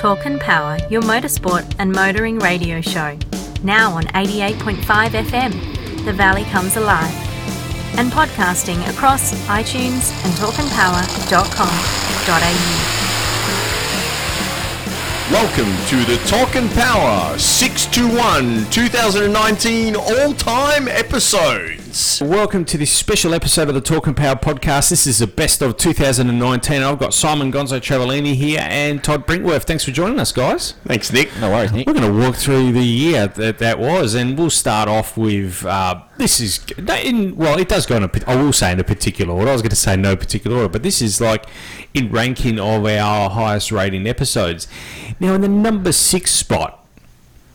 Talk and Power, your motorsport and motoring radio show. Now on 88.5 FM, The Valley Comes Alive. And podcasting across iTunes and talkandpower.com.au. Welcome to the Talk and Power 621 2019 all time Welcome to this special episode of the Talk and Power podcast. This is the best of 2019. I've got Simon Gonzo Travellini here and Todd Brinkworth. Thanks for joining us, guys. Thanks, Nick. No worries, Nick. We're going to walk through the year that that was, and we'll start off with uh, this is in well, it does go in a I will say in a particular order. I was going to say no particular order, but this is like in ranking of our highest rating episodes. Now, in the number six spot,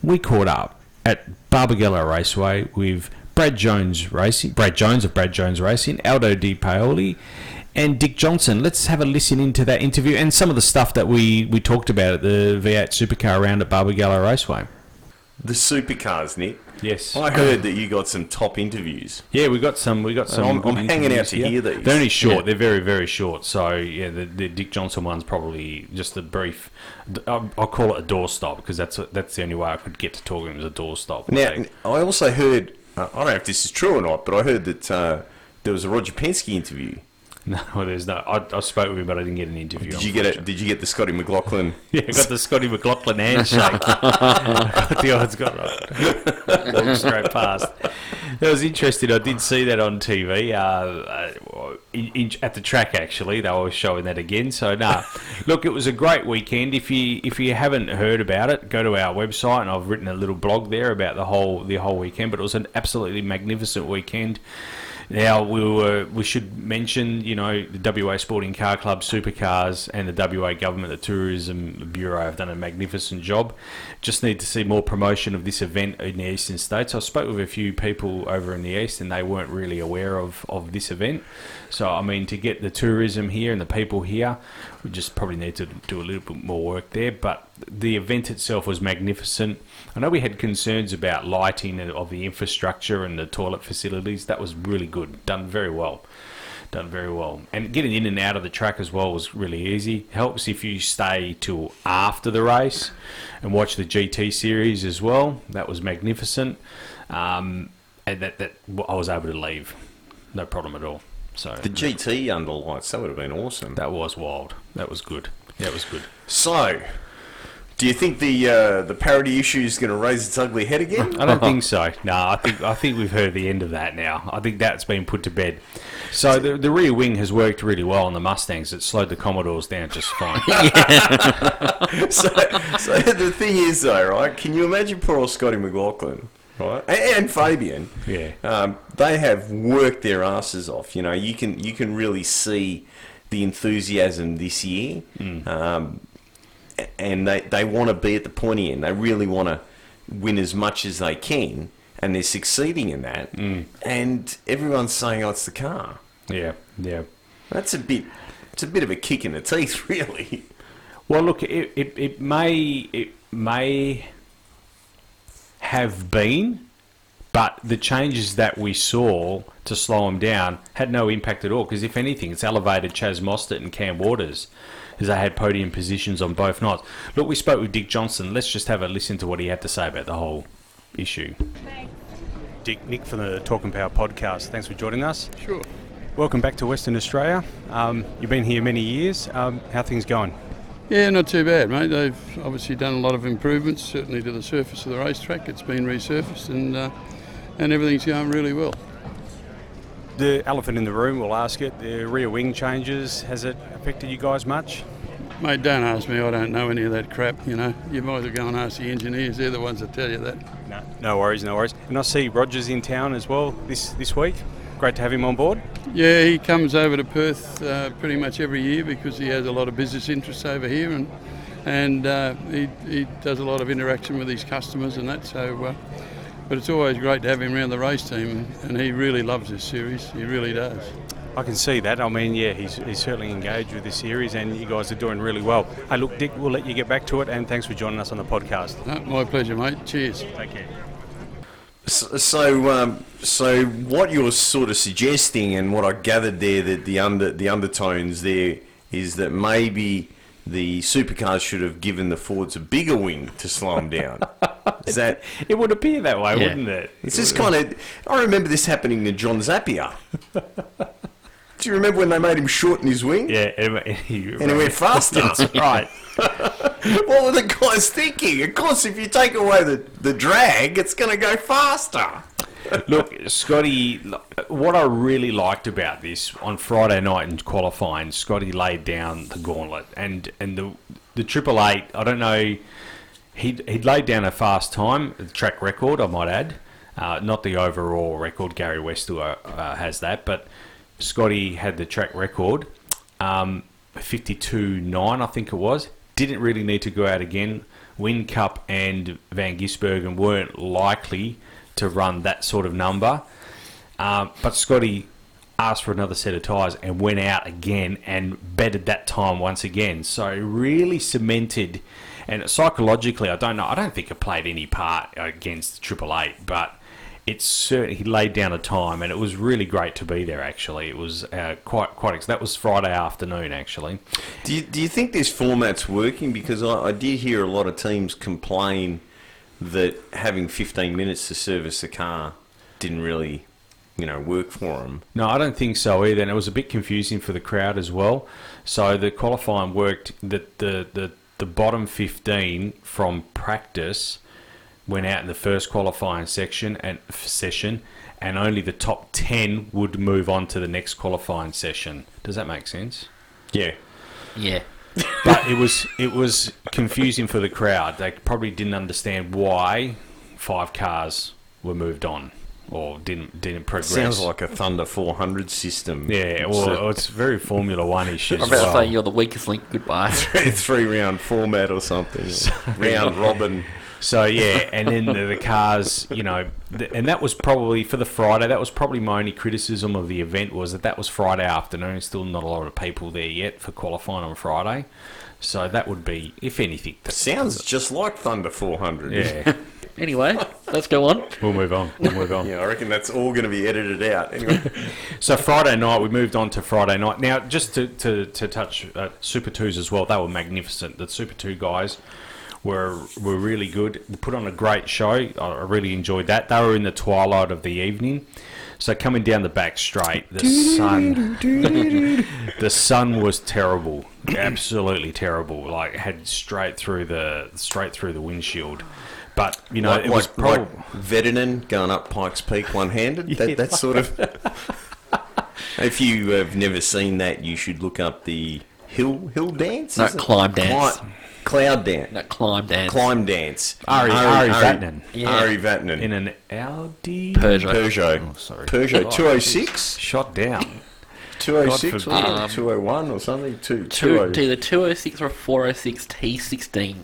we caught up at Barbagallo Raceway with Brad Jones Racing, Brad Jones of Brad Jones Racing, Aldo Di Paoli, and Dick Johnson. Let's have a listen into that interview and some of the stuff that we, we talked about at the V8 Supercar round at Barbagallo Raceway. The supercars, Nick. Yes. I heard that you got some top interviews. Yeah, we got some. We got some. I'm- I'm hanging out to here. hear these. They're only short. Yeah. They're very, very short. So yeah, the, the Dick Johnson one's probably just a brief. I'll I'll call it a doorstop because that's that's the only way I could get to talking was a doorstop. Now, Like, I also heard, I don't know if this is true or not, but I heard that uh, there was a Roger Penske interview. no, there's no. I, I spoke with him, but I didn't get an interview. Did you get it? Did you get the Scotty McLaughlin? Yeah, I got the Scotty McLaughlin handshake. I got the odds got right. Walked straight past. That was interesting. I did see that on TV uh, uh, in, in, at the track. Actually, they were showing that again. So, nah. Look, it was a great weekend. If you if you haven't heard about it, go to our website, and I've written a little blog there about the whole the whole weekend. But it was an absolutely magnificent weekend. Now we were, we should mention, you know, the WA Sporting Car Club Supercars and the WA Government, the Tourism Bureau have done a magnificent job. Just need to see more promotion of this event in the eastern states. I spoke with a few people over in the east, and they weren't really aware of, of this event. So I mean, to get the tourism here and the people here, we just probably need to do a little bit more work there. But the event itself was magnificent. I know we had concerns about lighting of the infrastructure and the toilet facilities. That was really good, done very well, done very well. And getting in and out of the track as well was really easy. Helps if you stay till after the race and watch the GT series as well. That was magnificent. Um, and that that I was able to leave, no problem at all. So The GT under lights, that would have been awesome. that was wild. That was good. That was good. So, do you think the uh, the parity issue is going to raise its ugly head again? I don't think so. No, I think I think we've heard the end of that now. I think that's been put to bed. So the, the rear wing has worked really well on the Mustangs. It slowed the Commodores down just fine. so, so the thing is, though, right? Can you imagine poor old Scotty McLaughlin, right, and, and Fabian? Yeah. Um, they have worked their asses off. You know, you can you can really see the enthusiasm this year, um, a- and they they want to be at the pointy end. They really want to win as much as they can, and they're succeeding in that. Mm. And everyone's saying, "Oh, it's the car." yeah, yeah. That's a bit. It's a bit of a kick in the teeth, really. Well, look, it, it, it may it may have been, but the changes that we saw to slow them down had no impact at all. Because if anything, it's elevated Chaz Mostert and Cam Waters, as they had podium positions on both nights. Look, we spoke with Dick Johnson. Let's just have a listen to what he had to say about the whole issue. Dick, Nick from the Talk and Power podcast. Thanks for joining us. Sure. Welcome back to Western Australia. Um, you've been here many years. Um, how are things going? Yeah, not too bad, mate. They've obviously done a lot of improvements, certainly to the surface of the racetrack. It's been resurfaced and uh, and everything's going really well. The elephant in the room, we'll ask it. The rear wing changes, has it affected you guys much? Mate, don't ask me. I don't know any of that crap. You know, you might as well go and ask the engineers. They're the ones that tell you that. No. No worries, no worries. And I see Rogers in town as well this, this week. Great to have him on board. Yeah, he comes over to Perth uh, pretty much every year because he has a lot of business interests over here, and and uh, he, he does a lot of interaction with his customers and that. So, uh, but it's always great to have him around the race team, and, and he really loves this series. He really does. I can see that. I mean, yeah, he's, he's certainly engaged with this series, and you guys are doing really well. Hey, look, Dick, we'll let you get back to it, and thanks for joining us on the podcast. No, my pleasure, mate. Cheers. Take care. So, so, um, so what you're sort of suggesting, and what I gathered there, that the under the undertones there is that maybe the supercars should have given the Fords a bigger wing to slow them down. Is that? It would appear that way, Yeah. wouldn't it? It's just kind of. I remember this happening to John Zappia. Do you remember when they made him shorten his wing? Yeah, and, and he, And it went faster. right. what were the guys thinking? Of course, if you take away the, the drag, it's going to go faster. Look, Scotty, what I really liked about this on Friday night in qualifying, Scotty laid down the gauntlet, and and the the triple eight. I don't know, he he laid down a fast time, track record, I might add, uh, not the overall record. Gary Westel uh, uh, has that, but Scotty had the track record, um, fifty two nine, I think it was. Didn't really need to go out again. Whincup and Van Gisbergen weren't likely to run that sort of number. Um, but Scotty asked for another set of tyres and went out again and betted that time once again. So really cemented. And psychologically, I don't know. I don't think it played any part against Triple Eight, but it's certainly he laid down a time, and it was really great to be there. Actually, it was uh, quite quite. That was Friday afternoon. Actually, Do you, do you think this format's working? Because I, I did hear a lot of teams complain that having 15 minutes to service the car didn't really, you know, work for them. No, I don't think so either, and it was a bit confusing for the crowd as well. So the qualifying worked that the, the the bottom fifteen from practice went out in the first qualifying section and session, and only the top ten would move on to the next qualifying session. Does that make sense? Yeah. Yeah. But it was it was confusing for the crowd. They probably didn't understand why five cars were moved on or didn't didn't progress. Sounds like a Thunder 400 system. yeah, It's well, it's very Formula One issue. I'm about well. to say you're the weakest link. Goodbye. a three round format or something. round robin. So yeah, and then the, the cars, you know, th- and that was probably for the Friday. That was probably my only criticism of the event was that that was Friday afternoon. Still not a lot of people there yet for qualifying on Friday. So that would be, if anything, th- Sounds just like Thunder 400. yeah. anyway, let's go on. we'll move on. We'll move on. Yeah, I reckon that's all going to be edited out. Anyway, So Friday night, we moved on to Friday night. Now, just to, to, to touch uh, Super Twos as well, they were magnificent. The Super Two guys were were really good. We put on a great show. I I really enjoyed that. They were in the twilight of the evening. So coming down the back straight, the sun, the sun was terrible, absolutely terrible. Like had straight through the straight through the windshield. But you know, like, it was like, probably like Vatanen going up Pikes Peak one handed. Yeah, that, that sort of. if you have never seen that, you should look up the hill hill dance. No, is it? climb dance. Cli- cloud dance. That climb dance. Climb dance. Ari, Ari Vatanen Yeah. Ari Vatanen. in an Audi Peugeot. Peugeot. Oh, sorry. Peugeot Oh, 206? shot down. 206 or um, 201 or something? Two, Two, 20. either 206 or 406 T16.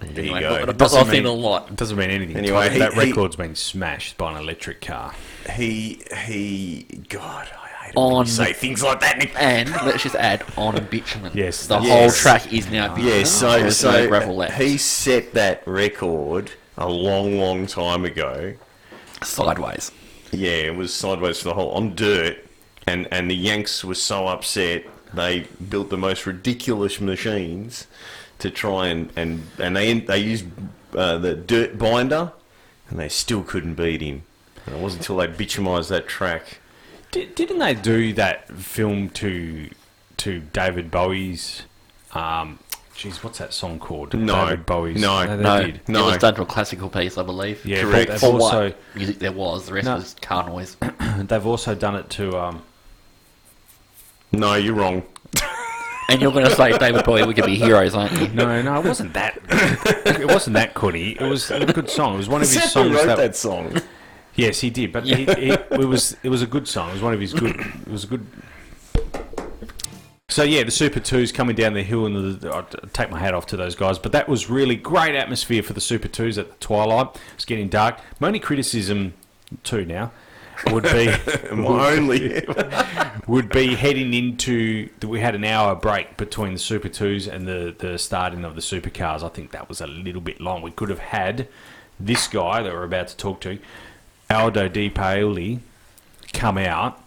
There you Anyway, go. but- but Doesn't mean- a lot. It doesn't mean anything. Anyway, he- that he- record's been smashed by an electric car. He, he, God, I hate it On when say things like that. Nick. And let's just add on bitumen. Yes, The yes. whole track is now bitumen. Yeah, so, There's so no gravel left. he set that record a long, long time ago. Sideways. Yeah, it was sideways for the whole on dirt, and and the Yanks were so upset they built the most ridiculous machines to try and and and they they used uh, the dirt binder, and they still couldn't beat him. And it wasn't until they bitumised that track. Did, didn't they do that film to to David Bowie's? Um, geez, what's that song called? No. David Bowie's. No. they No, did. it was done to a classical piece, I believe. Yeah, Correct. but they've For also what music there was, the rest No. was car noise. they've also done it to. Um, No, you're wrong. and you're going to say David Bowie, we could be heroes, aren't you? no, no, it wasn't that. it wasn't that Cuddy. It was a good song. It was one of his Who songs wrote that, that song? Yes, he did, but he, he, it was it was a good song. It was one of his good. It was a good. So yeah, the Super Twos coming down the hill, and the, I take my hat off to those guys. But that was really great atmosphere for the Super Twos at the twilight. It's getting dark. My only criticism, two now, would be My only. would be heading into that we had an hour break between the Super Twos and the the starting of the supercars. I think that was a little bit long. We could have had this guy that we're about to talk to, Aldo Di Paoli, come out.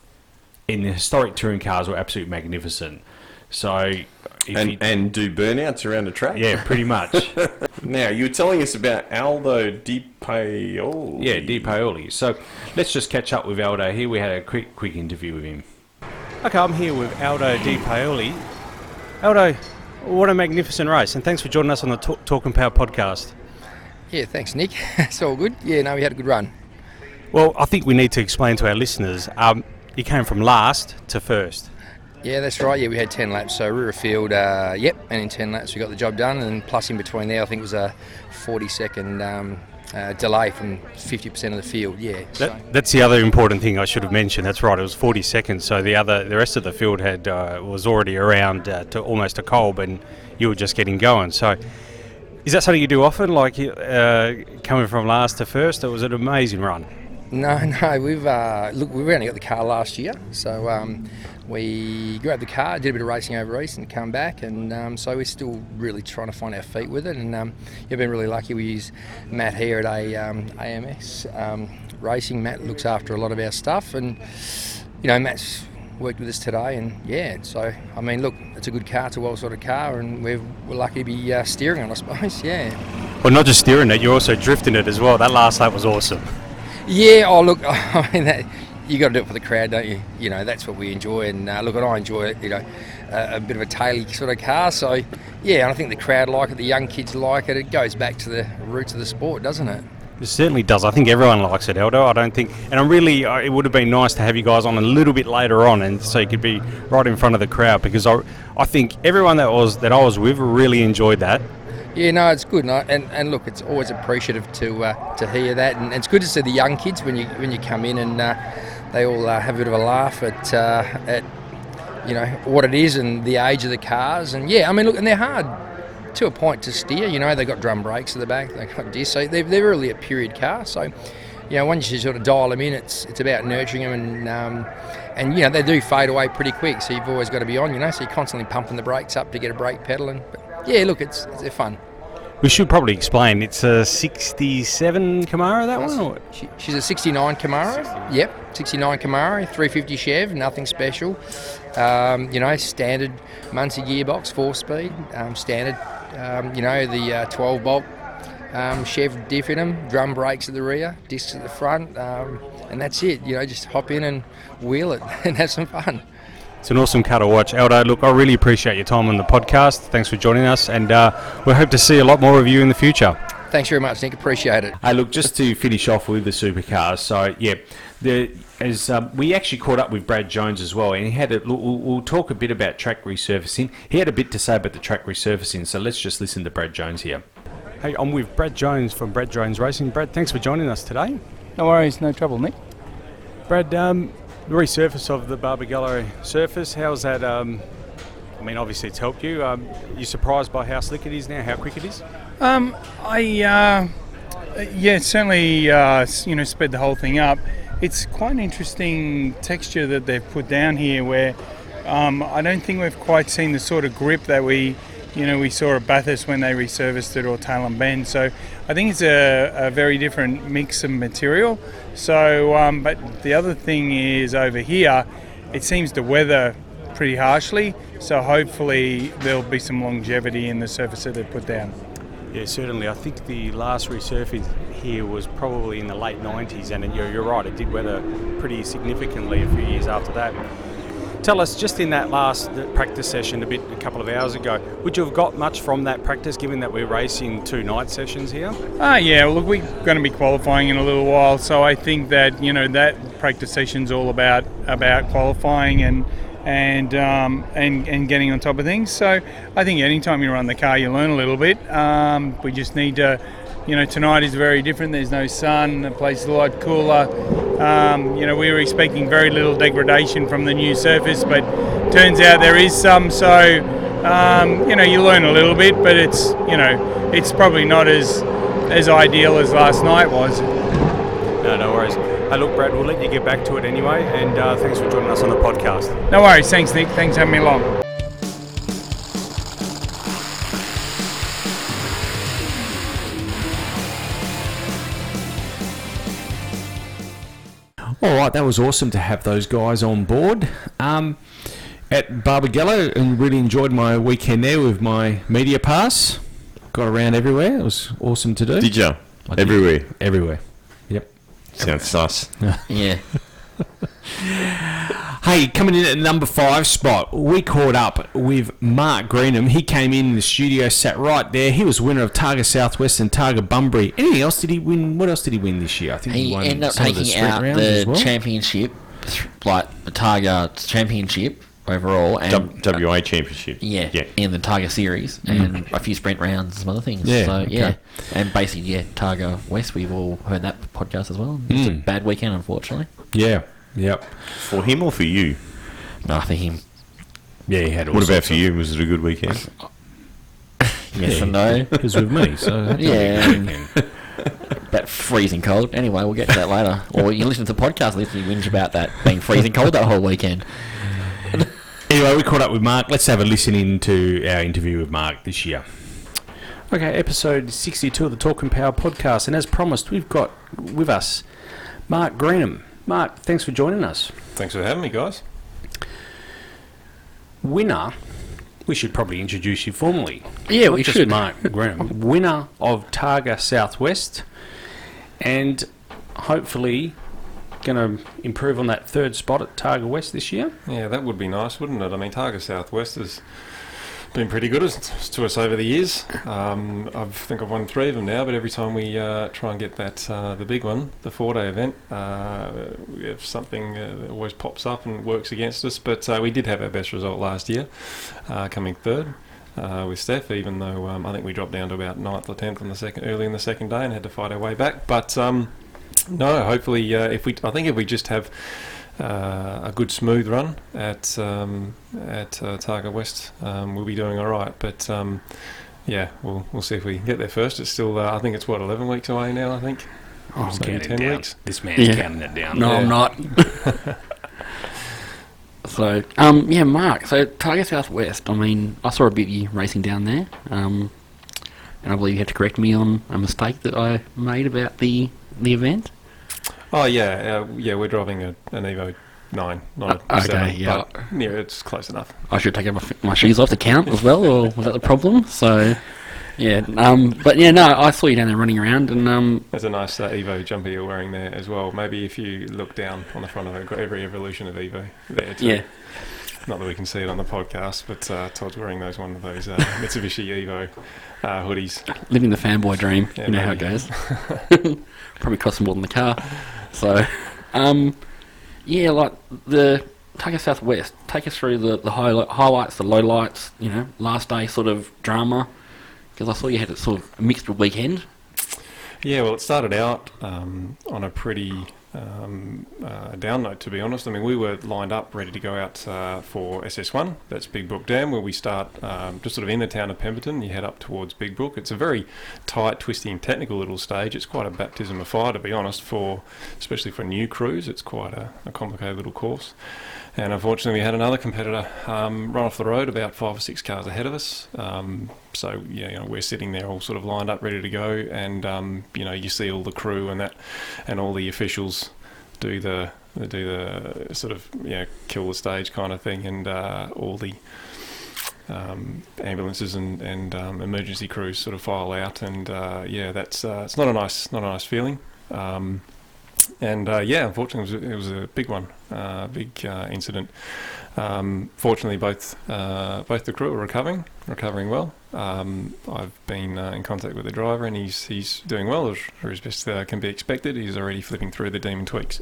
In the historic touring cars were absolutely magnificent. So, if And, you, and do burnouts around the track. yeah, pretty much. Now you were telling us about Aldo Di Paoli. Yeah, Di Paoli. So let's just catch up with Aldo here. We had a quick quick interview with him. Okay, I'm here with Aldo Di Paoli. Aldo, what a magnificent race, and thanks for joining us on the Talk, Talk and Power podcast. Yeah, thanks, Nick. it's all good. Yeah, no, we had a good run. Well, I think we need to explain to our listeners. Um, you came from last to first. Yeah, that's right. Yeah, we had 10 laps, so rear field, uh, yep, and in 10 laps we got the job done. And plus in between there, I think it was a 40 second um, uh, delay from 50% of the field. Yeah, so, that's the other important thing I should have mentioned. That's right. It was 40 seconds, so the other, the rest of the field had uh, was already around uh, to almost a cold, and you were just getting going. So, is that something you do often, like uh, coming from last to first? It was an amazing run. No, no, we've uh, look, we've only got the car last year, so um, we grabbed the car, did a bit of racing over east, and come back, and um, so we're still really trying to find our feet with it. And um, you've been really lucky. We use Matt here at a um, AMS um, Racing. Matt looks after a lot of our stuff, and you know Matt's worked with us today, and yeah, so I mean, look, it's a good car, it's a well sorted car, and we're, we're lucky to be uh, steering it, I suppose. Yeah. Well, not just steering it, you're also drifting it as well. That last lap was awesome. Yeah, oh look, I mean that you got to do it for the crowd, don't you? You know that's what we enjoy, and uh, look, and I enjoy it. You know, uh, a bit of a taily sort of car. So yeah, and I think the crowd like it, the young kids like it. It goes back to the roots of the sport, doesn't it? It certainly does. I think everyone likes it, Aldo. I don't think, and I'm really, uh, it would have been nice to have you guys on a little bit later on, and so you could be right in front of the crowd because I, I think everyone that was that I was with really enjoyed that. Yeah, no, it's good, and, I, and and look, it's always appreciative to uh, to hear that, and it's good to see the young kids when you when you come in and uh, they all uh, have a bit of a laugh at uh, at you know what it is and the age of the cars, and yeah, I mean, look, and they're hard to a point to steer. You know, they got drum brakes at the back, they got disc, so they're, they're really a period car. So, you know, once you sort of dial them in, it's it's about nurturing them and. Um, and you know they do fade away pretty quick, so you've always got to be on. You know, so you're constantly pumping the brakes up to get a brake pedal. And but yeah, look, it's, it's they're fun. We should probably explain. It's a '67 Camaro, that one. Or? She, she's a 69 Camaro. Yep, 69 Camaro, 350 Chev, nothing special. Um, you know, standard Muncie gearbox, four speed, um, standard. Um, you know, the uh, 12 bolt um, Chev diff in them, drum brakes at the rear, discs at the front, um, and that's it. You know, just hop in and wheel it and have some fun. It's an awesome car to watch, Aldo. Look, I really appreciate your time on the podcast. Thanks for joining us, and uh, we hope to see a lot more of you in the future. Thanks very much, Nick. Appreciate it. Hey, look, just to finish off with the supercars. So, yeah, the, as um, we actually caught up with Brad Jones as well, and he had a, we'll, we'll talk a bit about track resurfacing. He had a bit to say about the track resurfacing, so let's just listen to Brad Jones here. Hey, I'm with Brad Jones from Brad Jones Racing. Brad, thanks for joining us today. No worries, no trouble, Nick. Brad, um, the resurface of the Barbagallo surface, how's that? Um, I mean, obviously it's helped you. Um, you surprised by how slick it is now, how quick it is? Um, I uh, yeah, certainly uh, you know sped the whole thing up. It's quite an interesting texture that they've put down here, where um, I don't think we've quite seen the sort of grip that we you know we saw at Bathurst when they resurfaced it or Tailem Bend. So I think it's a, a very different mix of material. So, um, but the other thing is over here, it seems to weather pretty harshly. So hopefully there'll be some longevity in the surface that they've put down. Yeah, certainly. I think the last resurfacing here was probably in the late 90s, and you're, you're right, it did weather pretty significantly a few years after that. Tell us, just in that last practice session a bit a couple of hours ago, would you have got much from that practice given that we're racing two night sessions here? Ah, yeah. Well, look, we're going to be qualifying in a little while, so I think that you know that practice session's all about about qualifying and and um, and and getting on top of things. So I think anytime you run the car, you learn a little bit. Um, we just need to. You know, tonight is very different. There's no sun. The place is a lot cooler. Um, you know, we were expecting very little degradation from the new surface, but turns out there is some. So, um, you know, you learn a little bit, but it's you know, it's probably not as as ideal as last night was. No, no worries. Hey, look, Brad, we'll let you get back to it anyway, and uh, thanks for joining us on the podcast. No worries. Thanks, Nick. Thanks for having me along. All right, that was awesome to have those guys on board. Um, at Barbagallo, and really enjoyed my weekend there with my media pass. Got around everywhere. It was awesome to do. Did you? I did. Everywhere. everywhere. Yep. Sounds nice. Yeah. Hey, coming in at number five spot, we caught up with Mark Greenham. He came in the studio, sat right there. He was winner of Targa Southwest and Targa Bunbury. Anything else did he win? What else did he win this year? I think he, He won ended up some of the taking out the well. championship, like the Targa championship overall, and W- WA Championship. yeah, Yeah. in the Targa series, and a few sprint rounds and some other things. Yeah, so okay. yeah, and basically yeah, Targa West. We've all heard that podcast as well. It's a Mm. bad weekend, unfortunately. Yeah, yep. For him or for you? No, for him. Yeah, he had all What about for you? Was it a good weekend? Yes Yeah. and no. of- He was with me, so Yeah. yeah. But freezing cold. Anyway, we'll get to that later. Or you listen to the podcast, listen to whinge about that being freezing cold that whole weekend. Anyway, we caught up with Mark. Let's have a listen into our interview with Mark this year. Okay, episode 62 of the Talk and Power podcast. And as promised, we've got with us Mark Greenham. Mark, thanks for joining us. Thanks for having me, guys. Winner, we should probably introduce you formally. Yeah, Not we just should. Mark Greenham, winner of Targa Southwest, and hopefully going to improve on that third spot at Targa West this year. Yeah, that would be nice, wouldn't it? I mean, Targa Southwest has been pretty good to us over the years. Um, I think I've won three of them now, but every time we uh, try and get that uh, the big one, the four-day event, uh, we have something uh, that always pops up and works against us. But uh, we did have our best result last year, uh, coming third. With Steph, even though um, I think we dropped down to about ninth or tenth on the second, early in the second day, and had to fight our way back. But um, no, hopefully, if we, I think if we just have uh, a good smooth run at um, at uh, Targa West, um, we'll be doing all right. But um, yeah, we'll we'll see if we can get there first. It's still, uh, I think it's what eleven weeks away now. I think. Oh, I'm So counting 10 it down. weeks. This man's Yeah. counting it down. No, I'm not. so, um, yeah, Mark. So, Targa Southwest. I mean, I saw a bit of you racing down there, um, and I believe you had to correct me on a mistake that I made about the the event. Oh yeah, uh, yeah, we're driving a, an Evo nine, not a Uh, okay, seven. yeah. But yeah, it's close enough. I should take my, my shoes off to count as well, or was that the problem? So, yeah. Um, but yeah, no, I saw you down there running around, and um, There's a nice uh, Evo jumper you're wearing there as well. Maybe if you look down on the front of it, got every evolution of Evo there too. yeah, Not that we can see it on the podcast, but uh, Todd's wearing those one of those uh, Mitsubishi Evo uh, hoodies. living the fanboy dream. Yeah, you know how it goes. Probably costs more than the car. So, um, yeah, like the Targa Southwest. Take us through the the highlight, highlights, the lowlights. You know, last day sort of drama. Because I saw you had a sort of mixed weekend. Yeah, well, it started out um, on a pretty um, uh, down note, to be honest. I mean, we were lined up, ready to go out uh, for SS1. That's Big Brook Dam, where we start um, just sort of in the town of Pemberton. You head up towards Big Brook. It's a very tight, twisty, and technical little stage. It's quite a baptism of fire, to be honest, for especially for new crews. It's quite a, a complicated little course. And unfortunately, we had another competitor um, run off the road about five or six cars ahead of us. Um, so yeah, you know, we're sitting there all sort of lined up, ready to go, and um, you know, you see all the crew and that, and all the officials do the do the sort of know kill the stage kind of thing, and uh, all the um, ambulances and, and um, emergency crews sort of file out, and uh, yeah, that's uh, it's not a nice not a nice feeling. And uh, yeah, unfortunately, it was, a, it was a big one, uh, big uh, incident. Um, fortunately, both uh, both the crew are recovering, recovering well. Um, I've been uh, in contact with the driver, and he's he's doing well as, as best uh, can be expected. He's already flipping through the Demon Tweeks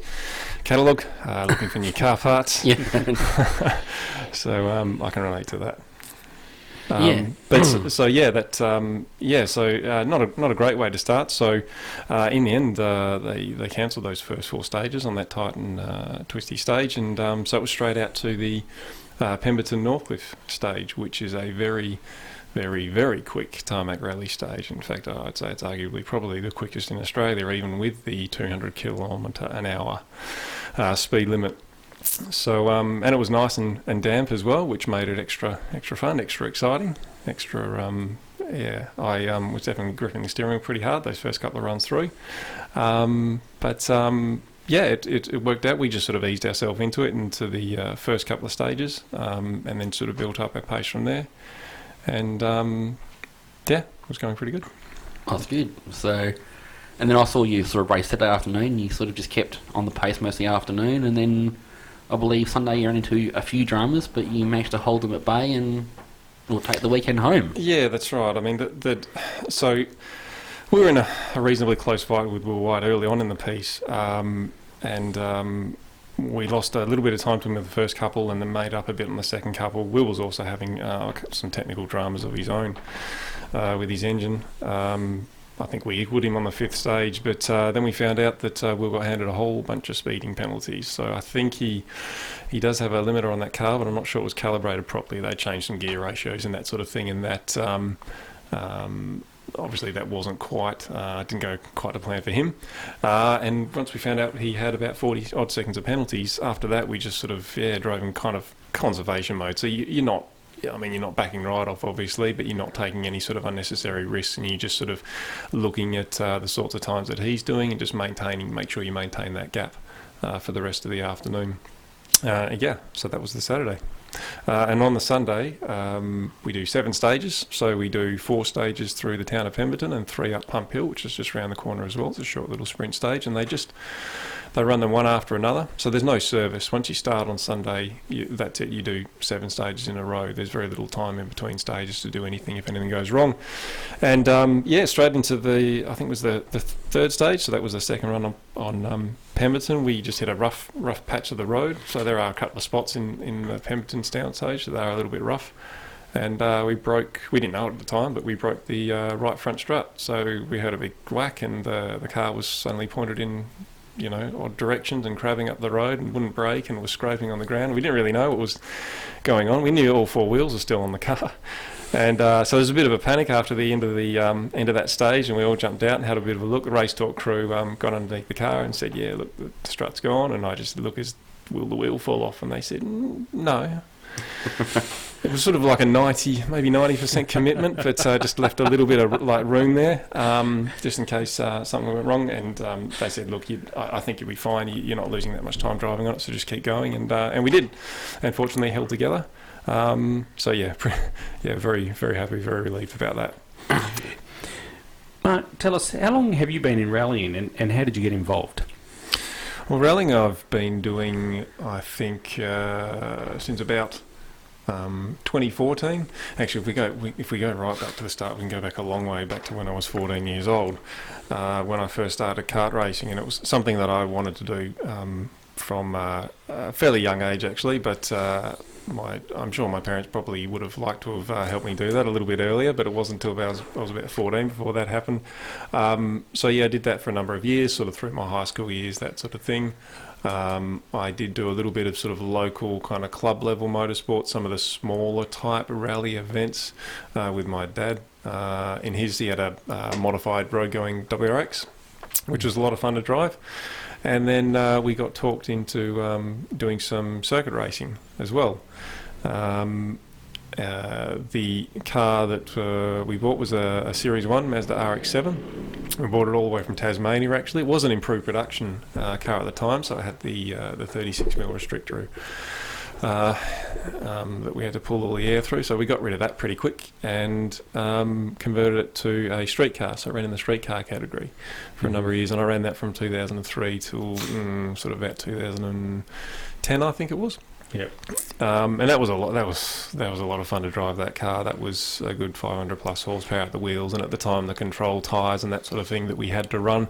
catalogue, uh, looking for new car parts. Yeah. so um, I can relate to that. Um, Yeah. But so, so yeah, that um, yeah, so uh, not a not a great way to start. So uh, in the end, uh, they they cancelled those first four stages on that tight and uh, twisty stage, and um, so it was straight out to the uh, Pemberton Northcliffe stage, which is a very very, very quick tarmac rally stage. In fact, I'd say it's arguably probably the quickest in Australia, even with the 200 kilometre an hour uh, speed limit. So, um, and it was nice and, and damp as well, which made it extra extra fun, extra exciting, extra. Um, yeah, I um, was definitely gripping the steering pretty hard those first couple of runs through. Um, but um, yeah, it, it, it worked out. We just sort of eased ourselves into it into the uh, first couple of stages, um, and then sort of built up our pace from there. And yeah, it was going pretty good. That's good. So, and then I saw you sort of race Saturday afternoon. You sort of just kept on the pace most of the afternoon, and then I believe Sunday you ran into a few dramas, but you managed to hold them at bay and will take the weekend home. Yeah, that's right. I mean, that, that so we were in a, a reasonably close fight with Will White early on in the piece, um, and um, we lost a little bit of time to him with the first couple, and then made up a bit on the second couple. Will was also having uh, some technical dramas of his own uh, with his engine. Um, I think we equalled him on the fifth stage, but uh, then we found out that uh, got handed a whole bunch of speeding penalties. So I think he he does have a limiter on that car, but I'm not sure it was calibrated properly. They changed some gear ratios and that sort of thing, and that um, um, obviously that wasn't quite uh, didn't go quite to plan for him. Uh, and once we found out he had about 40 odd seconds of penalties, after that we just sort of yeah drove in kind of conservation mode. So you, you're not. I mean, you're not backing right off, obviously, but you're not taking any sort of unnecessary risks, and you're just sort of looking at uh, the sorts of times that he's doing and just maintaining, make sure you maintain that gap uh, for the rest of the afternoon. Uh, yeah, so that was the Saturday. Uh, and on the Sunday, um, we do seven stages. So we do four stages through the town of Pemberton and three up Pump Hill, which is just around the corner as well. It's a short little sprint stage, and they just they run them one after another. So there's no service. Once you start on Sunday, you, that's it. You do seven stages in a row. There's very little time in between stages to do anything if anything goes wrong. And um, yeah, straight into the I think it was the the third stage. So that was the second run on, on um, Pemberton. We just hit a rough rough patch of the road. So there are a couple of spots in in the Pemberton down stage that are a little bit rough. And uh, we broke, we didn't know it at the time, but we broke the uh, right front strut. So we heard a big whack, and the, the car was suddenly pointed in you know, odd directions and crabbing up the road and wouldn't brake and was scraping on the ground. We didn't really know what was going on. We knew all four wheels were still on the car. And uh, so there was a bit of a panic after the end of the um, end of that stage, and we all jumped out and had a bit of a look. The race talk crew um, got underneath the car and said, "Yeah, look, the strut's gone." And I just look, is will the wheel fall off? And they said, "Mm, "No." it was sort of like a 90, maybe 90% commitment, but uh, just left a little bit of like room there, um, just in case uh, something went wrong. And um, they said, "Look, I, I think you'll be fine. You, you're not losing that much time driving on it, so just keep going." And uh, and we did. Unfortunately, held together. Um, so yeah, yeah, very very happy, very relieved about that. Mark, tell us, how long have you been in rallying and, and how did you get involved? Well, rallying I've been doing, I think, uh, since about um, 2014. Actually, if we go we, if we go right back to the start, we can go back a long way back to when I was 14 years old, uh, when I first started kart racing, and it was something that I wanted to do um, from uh, a fairly young age, actually. But uh, my I'm sure my parents probably would have liked to have uh, helped me do that a little bit earlier, but it wasn't until I was, I was about 14 before that happened. Um, so yeah, I did that for a number of years, sort of through my high school years, that sort of thing. Um, I did do a little bit of sort of local kind of club level motorsport, some of the smaller type rally events uh, with my dad. Uh, in his, he had a uh, modified road going WRX, which was a lot of fun to drive. And then uh, we got talked into um, doing some circuit racing as well. Um, uh, the car that uh, we bought was a, a, Series 1 Mazda RX-7. We bought it all the way from Tasmania actually. It was an improved production uh, car at the time, so it had the uh, the 36mm restrictor uh, um, that we had to pull all the air through. So we got rid of that pretty quick and um, converted it to a streetcar. So I ran in the streetcar category for a number of years, and I ran that from 2003 till mm, sort of about 2010, I think it was. Yep. Um, and that was a lot. That was that was a lot of fun to drive that car. That was a good 500 plus horsepower at the wheels, and at the time the control tyres and that sort of thing that we had to run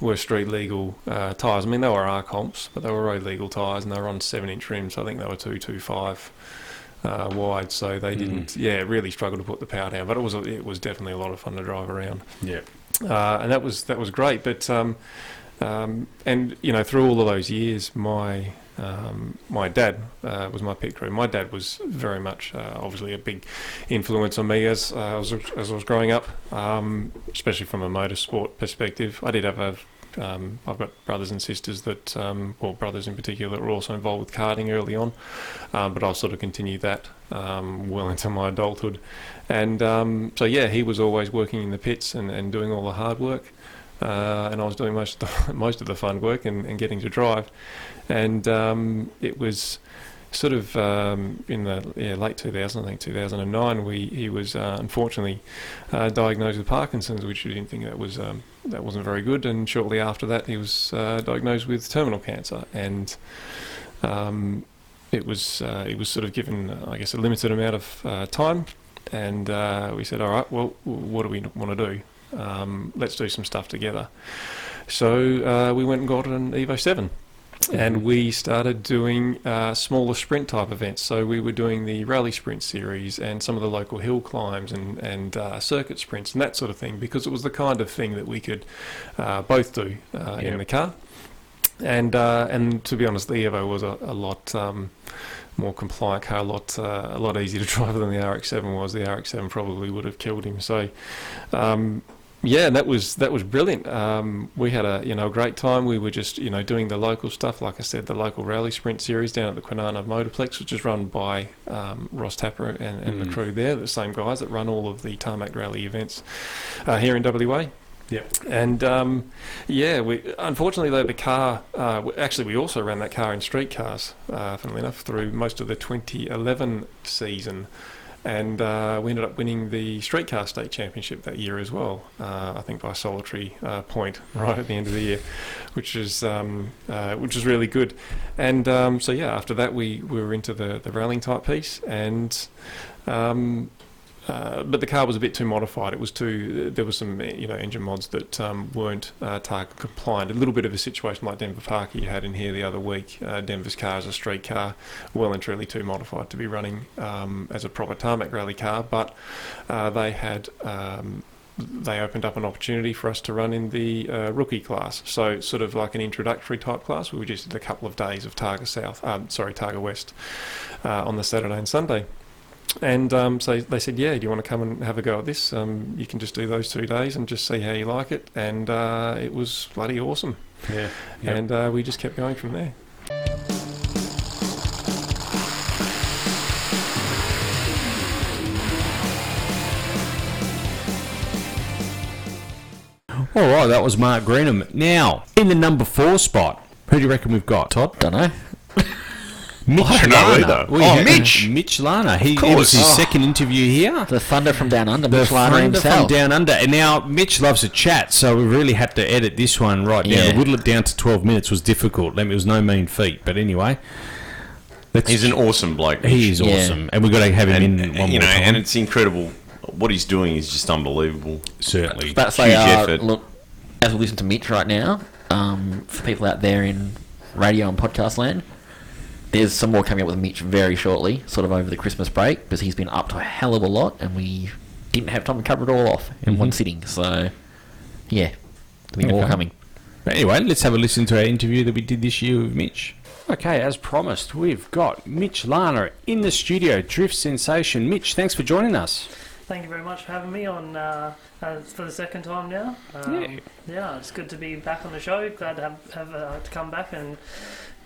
were street legal uh, tyres. I mean they were R comps, but they were road legal tyres, and they were on seven inch rims. I think they were two two five. Uh, wide, so they didn't. Mm. Yeah, really struggled to put the power down, but it was a, it was definitely a lot of fun to drive around. Yeah, uh, and that was that was great. But um, um, and you know through all of those years, my um, my dad uh, was my pit crew. My dad was very much, uh, obviously, a big influence on me as, uh, as, as I was growing up, um, especially from a motorsport perspective. I did have a um, I've got brothers and sisters that, um, brothers in particular, that were also involved with karting early on, um, but I'll sort of continue that um, well into my adulthood. And um, so, yeah, he was always working in the pits and, and doing all the hard work. uh, and I was doing most of the, most of the fun work and, and getting to drive, and um, it was sort of um, in the yeah, late 2000, I think 2009, we he was uh, unfortunately uh, diagnosed with Parkinson's, which we didn't think that was um, that wasn't very good. And shortly after that, he was uh, diagnosed with terminal cancer, and um, it was uh, he was sort of given, I guess, a limited amount of uh, time. And uh, we said, all right, well, what do we want to do? Um, let's do some stuff together. So we went and got an Evo 7 and we started doing uh, smaller sprint type events. So we were doing the rally sprint series and some of the local hill climbs and and uh, circuit sprints and that sort of thing because it was the kind of thing that we could uh, both do uh, Yep. in the car. And uh, and to be honest, the Evo was a, a lot. Um, more compliant car, a lot uh, a lot easier to drive than the RX-7 was. The RX-7 probably would have killed him. So, um, yeah, that was that was brilliant. Um, we had a you know a great time. We were just you know doing the local stuff, like I said, the local rally sprint series down at the Kwinana Motorplex, which is run by um, Ross Tapper and, and the Mm. crew there, the same guys that run all of the tarmac rally events uh, here in WA. Yep. And um, yeah, we unfortunately though the car uh, actually we also ran that car in street cars, uh, funnily enough, through most of the 2011 season, and uh, we ended up winning the street car state championship that year as well. Uh, I think by a solitary uh, point right at the end of the year, which is um, uh, which is really good. And um, so yeah, after that we, we were into the the rallying type piece and. Um, uh, but the car was a bit too modified. It was too. There was some, you know, engine mods that um, weren't uh, Targa compliant. A little bit of a situation like Denver Parker you had in here the other week. Uh, Denver's car is a street car, well and truly too modified to be running um, as a proper tarmac rally car. But uh, they had. Um, they opened up an opportunity for us to run in the uh, rookie class, so sort of like an introductory type class. We were just did a couple of days of Targa South, um, sorry, Targa West, uh, on the Saturday and Sunday. And um, so they said, "Yeah, do you want to come and have a go at this? Um, you can just do those two days and just see how you like it." And uh, it was bloody awesome. Yeah. Yep. And uh, we just kept going from there. All right, that was Mark Greenham. Now, in the number four spot, who do you reckon we've got, Todd? Don't know. Mitch I don't know Lana. We Oh, had- Mitch! Mitch Lana. He, it course. was his Oh. second interview here. The Thunder from Down Under, The Mitch Lana Thunder from. Down Under. And now, Mitch loves to chat, so we really had to edit this one right down. Yeah. Whittle it down to 12 minutes was difficult. I mean, It was no mean feat. But anyway, let's, He's an awesome bloke. he is Yeah. awesome. And we've got to have him and, in one you more know, time. and it's incredible. What he's doing is just unbelievable. Certainly. But say, Huge uh, effort. look, as we listen to Mitch right now, um, for people out there in radio and podcast land, there's some more coming up with Mitch very shortly, sort of over the Christmas break, because he's been up to a hell of a lot, and we didn't have time to cover it all off in one sitting. So, yeah, there'll be more coming. But anyway, let's have a listen to our interview that we did this year with Mitch. Okay, as promised, we've got Mitch Lana in the studio, Drift Sensation. Mitch, thanks for joining us. Thank you very much for having me on uh, uh, for the second time now. Um, Yeah. yeah. it's good to be back on the show. Glad to have, have uh, to come back and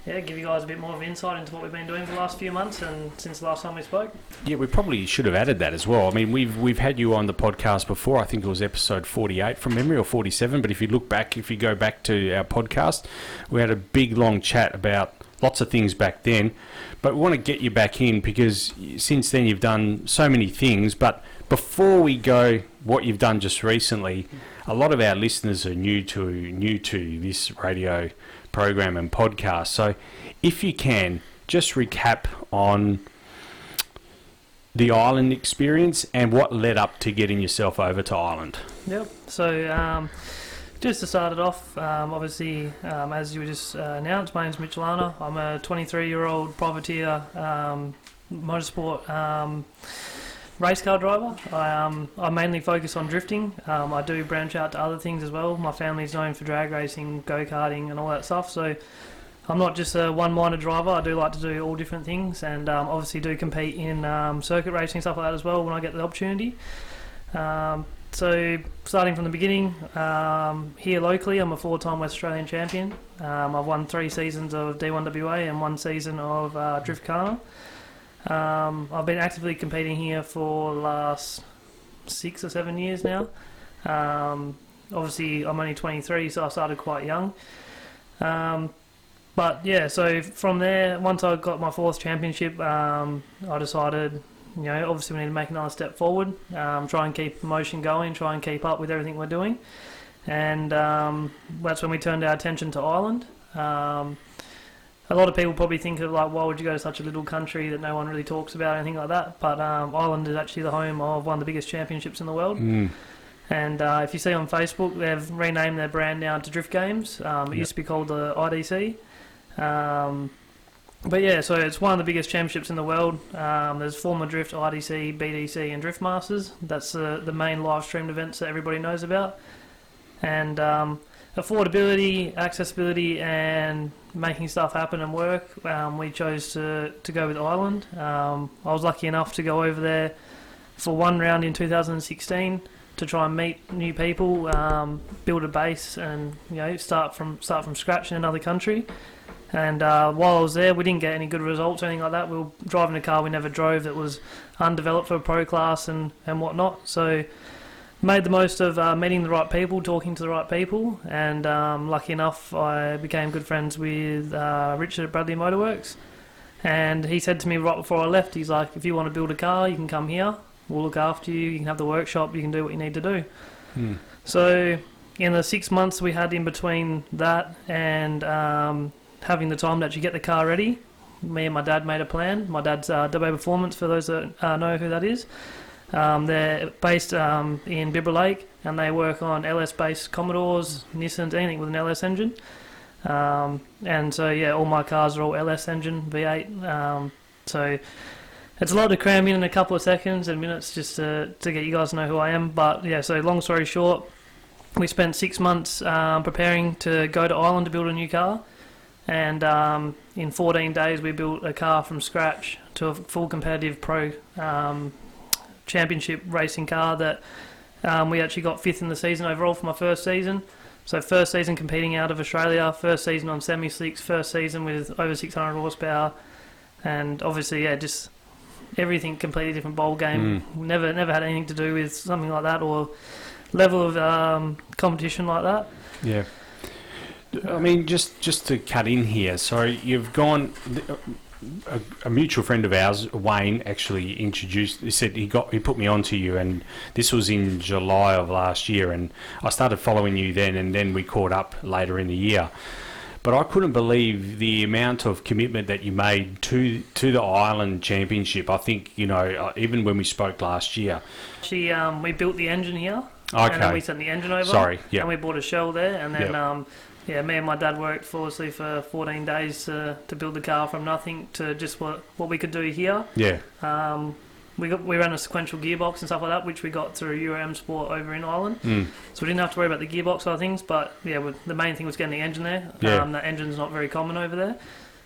yeah, give you guys a bit more of insight into what we've been doing for the last few months and since the last time we spoke. Yeah, we probably should have added that as well. I mean, we've we've had you on the podcast before. I think it was episode forty-eight from memory or forty-seven. But if you look back, if you go back to our podcast, we had a big long chat about lots of things back then. But we want to get you back in because since then you've done so many things. But before we go, what you've done just recently, a lot of our listeners are new to new to this radio program and podcast. So, if you can, just recap on the island experience and what led up to getting yourself over to Ireland. Yep. So um, just to start it off, um, obviously, um, as you just uh, announced, my name's Mitch Lana. I'm a 23-year-old privateer um, motorsport um, race car driver. I, um, I mainly focus on drifting. Um, I do branch out to other things as well. My family's known for drag racing, go karting, and all that stuff. So. I'm not just a one-minded driver. I do like to do all different things, and um, obviously do compete in um, circuit racing stuff like that as well when I get the opportunity. Um, so starting from the beginning, um, here locally, I'm a four-time West Australian champion. I've won three seasons of D1WA and one season of uh, Driftkhana. Um, I've been actively competing here for the last six or seven years now. Um, obviously I'm only 23, so I started quite young. Um, but yeah, so from there, once I got my fourth championship, um, I decided, you know, obviously we need to make another step forward, um, try and keep promotion going, try and keep up with everything we're doing, and um, that's when we turned our attention to Ireland. Um, a lot of people probably think of like, why would you go to such a little country that no one really talks about, or anything like that. But um, Ireland is actually the home of one of the biggest championships in the world. Mm. And uh, if you see on Facebook, they've renamed their brand now to Drift Games. Um, it Yep. used to be called the IDC. Um, but yeah, so it's one of the biggest championships in the world. Um, there's Formula Drift, IDC, BDC, and Drift Masters. That's the the main live streamed events that everybody knows about. And um, affordability, accessibility, and making stuff happen and work. Um, we chose to, to go with Ireland. Um, I was lucky enough to go over there for one round in 2016 to try and meet new people, um, build a base, and you know start from start from scratch in another country. And uh, while I was there, we didn't get any good results or anything like that. We were driving a car we never drove that was undeveloped for a pro class and, and whatnot. So made the most of uh, meeting the right people, talking to the right people, and um, lucky enough, I became good friends with uh, Richard at Bradley Motorworks. And he said to me right before I left, he's like, if you want to build a car, you can come here. We'll look after you. You can have the workshop. You can do what you need to do. Hmm. So in the six months we had in between that and um, having the time to actually get the car ready, me and my dad made a plan. My dad's uh, Dubbo Performance, for those that uh, know who that is. Um, they're based um, in Bibra Lake and they work on LS based Commodores, Nissans, anything with an LS engine. Um, and so, yeah, all my cars are all LS engine, V8. Um, so it's a lot to cram in in a couple of seconds and minutes just to, to get you guys to know who I am. But yeah, so long story short, we spent six months um, preparing to go to Ireland to build a new car. And um, in 14 days, we built a car from scratch to a full competitive pro um, championship racing car that um, we actually got fifth in the season overall for my first season. So first season competing out of Australia, first season on semi slicks, first season with over 600 horsepower, and obviously yeah, just everything completely different bowl game. Never never had anything to do with something like that or level of um, competition like that. Yeah. I mean, just just to cut in here. So you've gone. A, a mutual friend of ours, Wayne, actually introduced. He said he got he put me onto you, and this was in July of last year, and I started following you then, and then we caught up later in the year. But I couldn't believe the amount of commitment that you made to to the Ireland Championship. I think you know, uh, even when we spoke last year. She um, we built the engine here. And then Okay. we sent the engine over. Sorry, yeah. And we bought a shell there, and then Yep. um, yeah, me and my dad worked flawlessly for 14 days to, to build the car from nothing to just what what we could do here. Yeah. Um, we got we ran a sequential gearbox and stuff like that, which we got through Euro M Sport over in Ireland. Mm. So we didn't have to worry about the gearbox side of things. But yeah, we- the main thing was getting the engine there. Yeah. Um, that engine's not very common over there.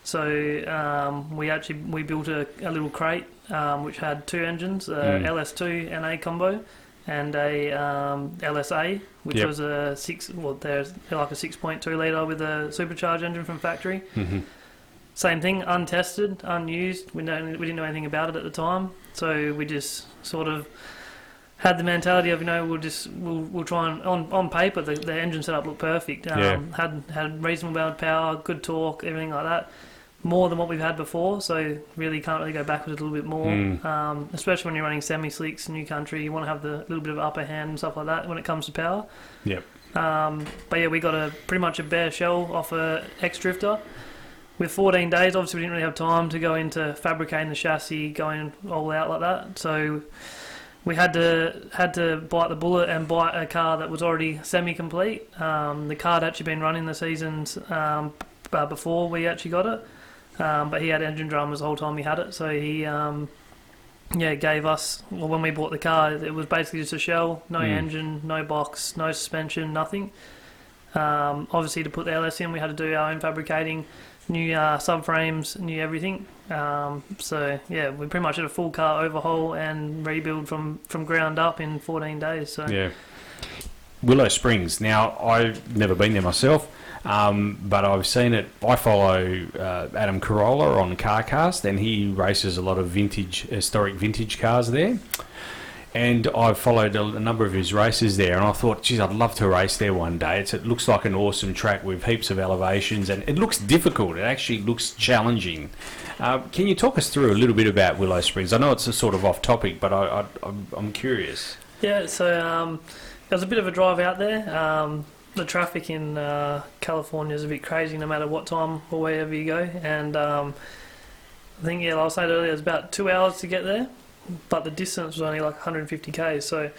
So um, we actually we built a, a little crate um, which had two engines, a Mm. LS2 NA combo, and a um, LSA, which Yep. was a six. Well, there's like a 6.2 liter with a supercharged engine from factory. hmm Same thing, untested, unused. We don't, we didn't know anything about it at the time, so we just sort of had the mentality of you know we'll just we'll, we'll try and on, on paper the, the engine setup looked perfect. Um, Yeah. Had had reasonable amount of power, good torque, everything like that. More than what we've had before, so really can't really go backwards a little bit more. Mm. Um, especially when you're running semi slicks, new country, you want to have the little bit of upper hand and stuff like that when it comes to power. Yep. Um, but yeah, we got a pretty much a bare shell off a X Drifter. With 14 days, obviously we didn't really have time to go into fabricating the chassis, going all out like that. So we had to had to bite the bullet and buy a car that was already semi-complete. Um, the car had actually been running the seasons um, uh, before we actually got it, um, but he had engine dramas the whole time he had it. So he um, yeah gave us well when we bought the car, it was basically just a shell, no Mm. engine, no box, no suspension, nothing. Um, obviously, to put the LS in, we had to do our own fabricating, new uh, subframes, new everything. Um, so yeah, we pretty much had a full car overhaul and rebuild from from ground up in 14 days. So Yeah. Willow Springs. Now, I've never been there myself, um, but I've seen it. I follow uh, Adam Carolla on CarCast, and he races a lot of vintage, historic vintage cars there. and I've followed a, a number of his races there, and I thought, geez, I'd love to race there one day. It's, it looks like an awesome track with heaps of elevations, and it looks difficult. It actually looks challenging. Uh, can you talk us through a little bit about Willow Springs? I know it's a sort of off topic, but I, I'm curious. Yeah, so um, it was a bit of a drive out there. Um, the traffic in uh, California is a bit crazy no matter what time or wherever you go. And um, I think, yeah, like I said earlier, it was about two hours to get there, but the distance was only like 150 k. So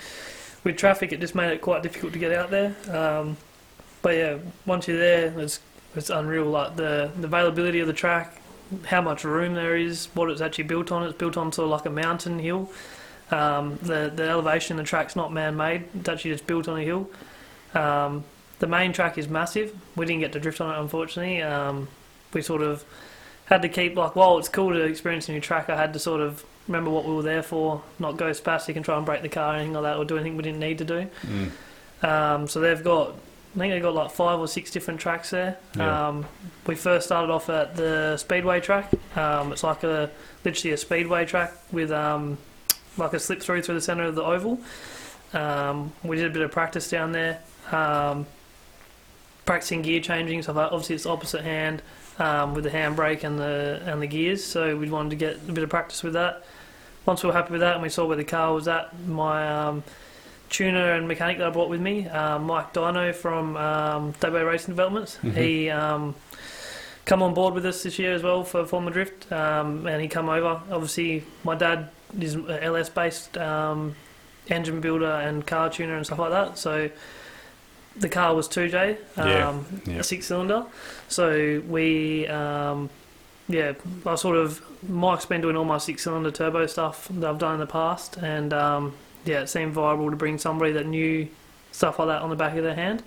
with traffic, it just made it quite difficult to get out there. Um, but yeah, once you're there, it's, it's unreal. Like the, the availability of the track, how much room there is, what it's actually built on. It's built on sort of like a mountain hill. Um, the the elevation of the track's not man-made. It's actually just built on a hill. Um, the main track is massive. We didn't get to drift on it, unfortunately. Um, we sort of had to keep like, while it's cool to experience a new track, I had to sort of remember what we were there for, not go spastic and try and break the car or anything like that, or do anything we didn't need to do. Um, so they've got, I think they've got like five or six different tracks there. Yeah. Um, we first started off at the speedway track. Um, it's like a literally a speedway track with um, like a slip through through the centre of the oval. Um, we did a bit of practice down there, um, practicing gear changing. So like, obviously it's opposite hand um, with the handbrake and the and the gears. So we wanted to get a bit of practice with that. Once we were happy with that and we saw where the car was at, my um, tuner and mechanic that I brought with me, um, Mike Dino from um, Dabo Racing Developments, he um, come on board with us this year as well for Formula Drift, um, and he come over. Obviously, my dad is LS based um, engine builder and car tuner and stuff like that. So the car was 2J, um, yeah. a six cylinder. So we, um, yeah, I sort of Mike's been doing all my six cylinder turbo stuff that I've done in the past, and um, yeah, it seemed viable to bring somebody that knew stuff like that on the back of their hand.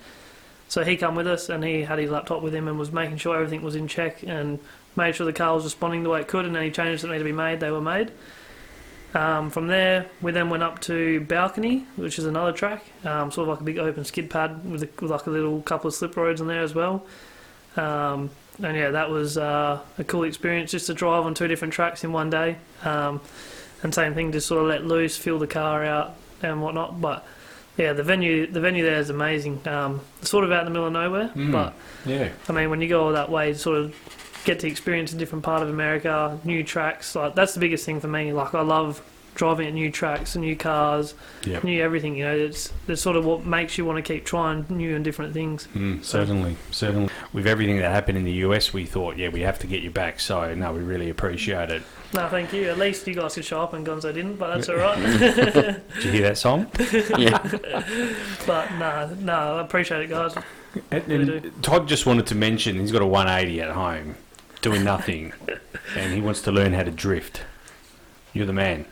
So he come with us, and he had his laptop with him and was making sure everything was in check and made sure the car was responding the way it could, and any changes that needed to be made, they were made. Um, from there, we then went up to Balcony, which is another track, um, sort of like a big open skid pad with, a, with like a little couple of slip roads in there as well. Um, and yeah, that was uh, a cool experience just to drive on two different tracks in one day. Um, and same thing, just sort of let loose, feel the car out and whatnot. But yeah, the venue the venue there is amazing. Um, sort of out in the middle of nowhere, but Yeah. I mean, when you go all that way, sort of get to experience a different part of America, new tracks. Like that's the biggest thing for me. Like I love driving at new tracks, new cars, Yep. new everything. You know, it's it's sort of what makes you want to keep trying new and different things. Mm, certainly, certainly. With everything that happened in the US, we thought, yeah, we have to get you back. So, no, we really appreciate it. No, thank you. At least you guys could show up and Gonzo didn't, but that's all right. Did you hear that song? yeah. but no, no, I appreciate it, guys. And, Really and Todd just wanted to mention he's got a 180 at home, doing nothing, and he wants to learn how to drift. You're the man.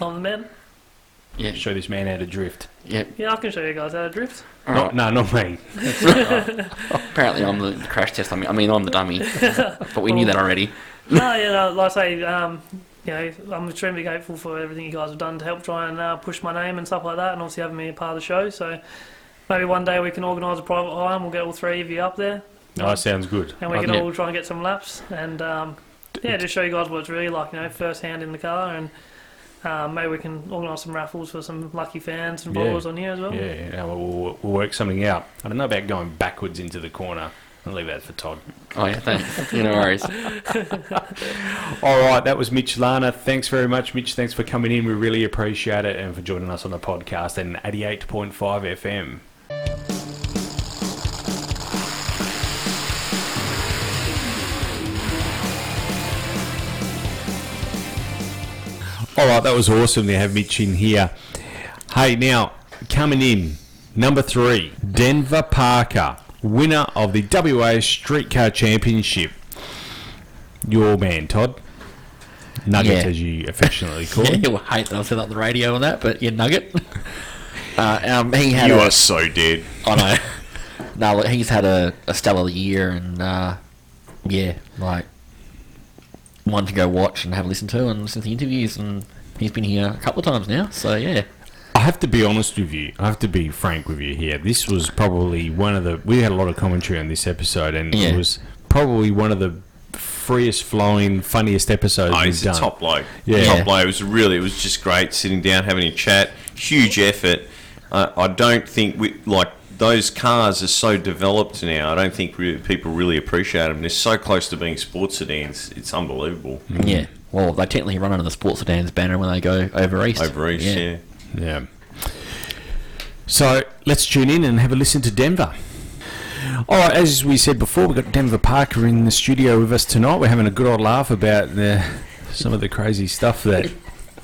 I'm the man. Yeah. Show this man how to drift. Yeah. Yeah, I can show you guys how to drift. All No, right. no, not me. Apparently, I'm the crash test. I mean, I mean, I'm the dummy. but we knew that already. no, yeah, no, like I say, um, you know, I'm extremely grateful for everything you guys have done to help try and uh, push my name and stuff like that, and obviously having me a part of the show. So maybe one day we can organise a private hire and we'll get all three of you up there, No, that sounds good. and we can all try and get some laps and um, yeah, just show you guys what it's really like, you know, first hand in the car, and um, maybe we can organise some raffles for some lucky fans and Yeah. followers on here as well. Yeah, yeah we'll, we'll, we'll work something out. I don't know about going backwards into the corner. I'll leave that for Todd. Oh yeah, thanks. You know, worries. All right, that was Mitch Larner. Thanks very much, Mitch. Thanks for coming in. We really appreciate it and for joining us on the podcast and 88.5 FM. All right, that was awesome to have Mitch in here. Hey, now coming in number three, Denver Parker, winner of the WA Streetcar Championship. Your man, Todd. Nuggets, Yeah. as you affectionately call Yeah, him. you'll hate that I said that on the radio and that, but yeah, Nugget. Uh, um, he had you a, are so dead. I know. no, look, he's had a, a stellar year, and uh, yeah, like one to go watch and have a listen to and listen to the interviews, and he's been here a couple of times now. So yeah, I have to be honest with you. I have to be frank with you here. This was probably one of the. We had a lot of commentary on this episode, and Yeah. it was probably one of the freest flowing, funniest episodes Oh, we've a done. top bloke. Yeah. Top bloke. It was really, it was just great sitting down, having a chat. huge effort. Uh, I don't think we like those cars are so developed now. I don't think re- people really appreciate them. They're so close to being sports sedans. It's unbelievable. Mm. Yeah. Well, they technically run under the sports sedans banner when they go over east. Over east, yeah. Yeah. So let's tune in and have a listen to Denver. All right, as we said before, we've got Denver Parker in the studio with us tonight. We're having a good old laugh about the, some of the crazy stuff that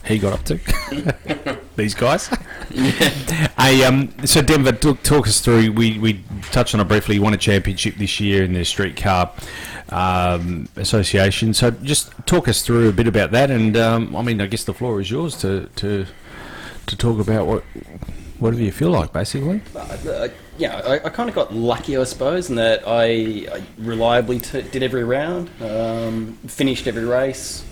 he got up to. These guys. Hey, um, so Denver, talk, talk us through. We, we touched on it briefly. You won a championship this year in the street car um, association. So just talk us through a bit about that. And um, I mean, I guess the floor is yours to to to talk about what whatever you feel like, basically. uh, yeah, I, I kind of got lucky, I suppose, in that I, I reliably t- did every round, um, finished every race,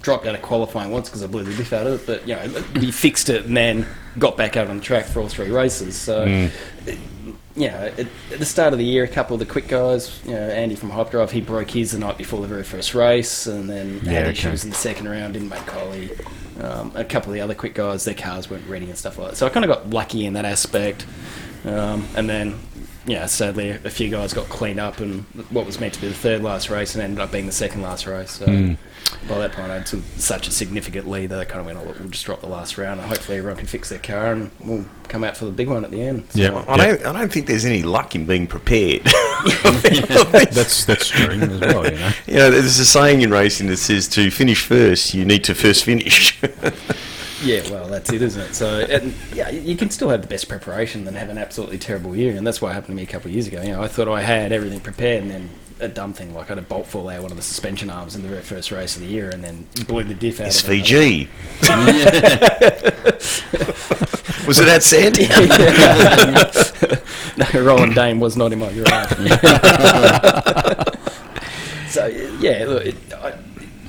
dropped out of qualifying once because I blew the diff out of it, but you know, we fixed it and then got back out on the track for all three races. So, Mm. it- you know, at, at the start of the year, a couple of the quick guys, you know, Andy from Hyperdrive, he broke his the night before the very first race, and then Yeah, had okay. issues in the second round, didn't make quali. Um, a couple of the other quick guys, their cars weren't ready and stuff like that. So I kind of got lucky in that aspect. Um, and then, yeah, sadly, a few guys got cleaned up, and what was meant to be the third last race and ended up being the second last race. So Mm. By that point, I had such a significant lead that I kind of went, oh, look, we'll just drop the last round, and hopefully everyone can fix their car, and we'll come out for the big one at the end. So, Yeah. I don't. I don't think there's any luck in being prepared. That's that's true as well. You know. You know, there's a saying in racing that says to finish first, you need to first finish. Yeah, well, that's it, isn't it? So, and, yeah, you can still have the best preparation and have an absolutely terrible year, and that's what happened to me a couple of years ago. You know, I thought I had everything prepared, and then a dumb thing like I had a bolt fall out one of the suspension arms in the very first race of the year, and then blew the diff out. of it. SVG. Was it that sad? no, Roland Dane was not in my garage. so yeah, look, it, I,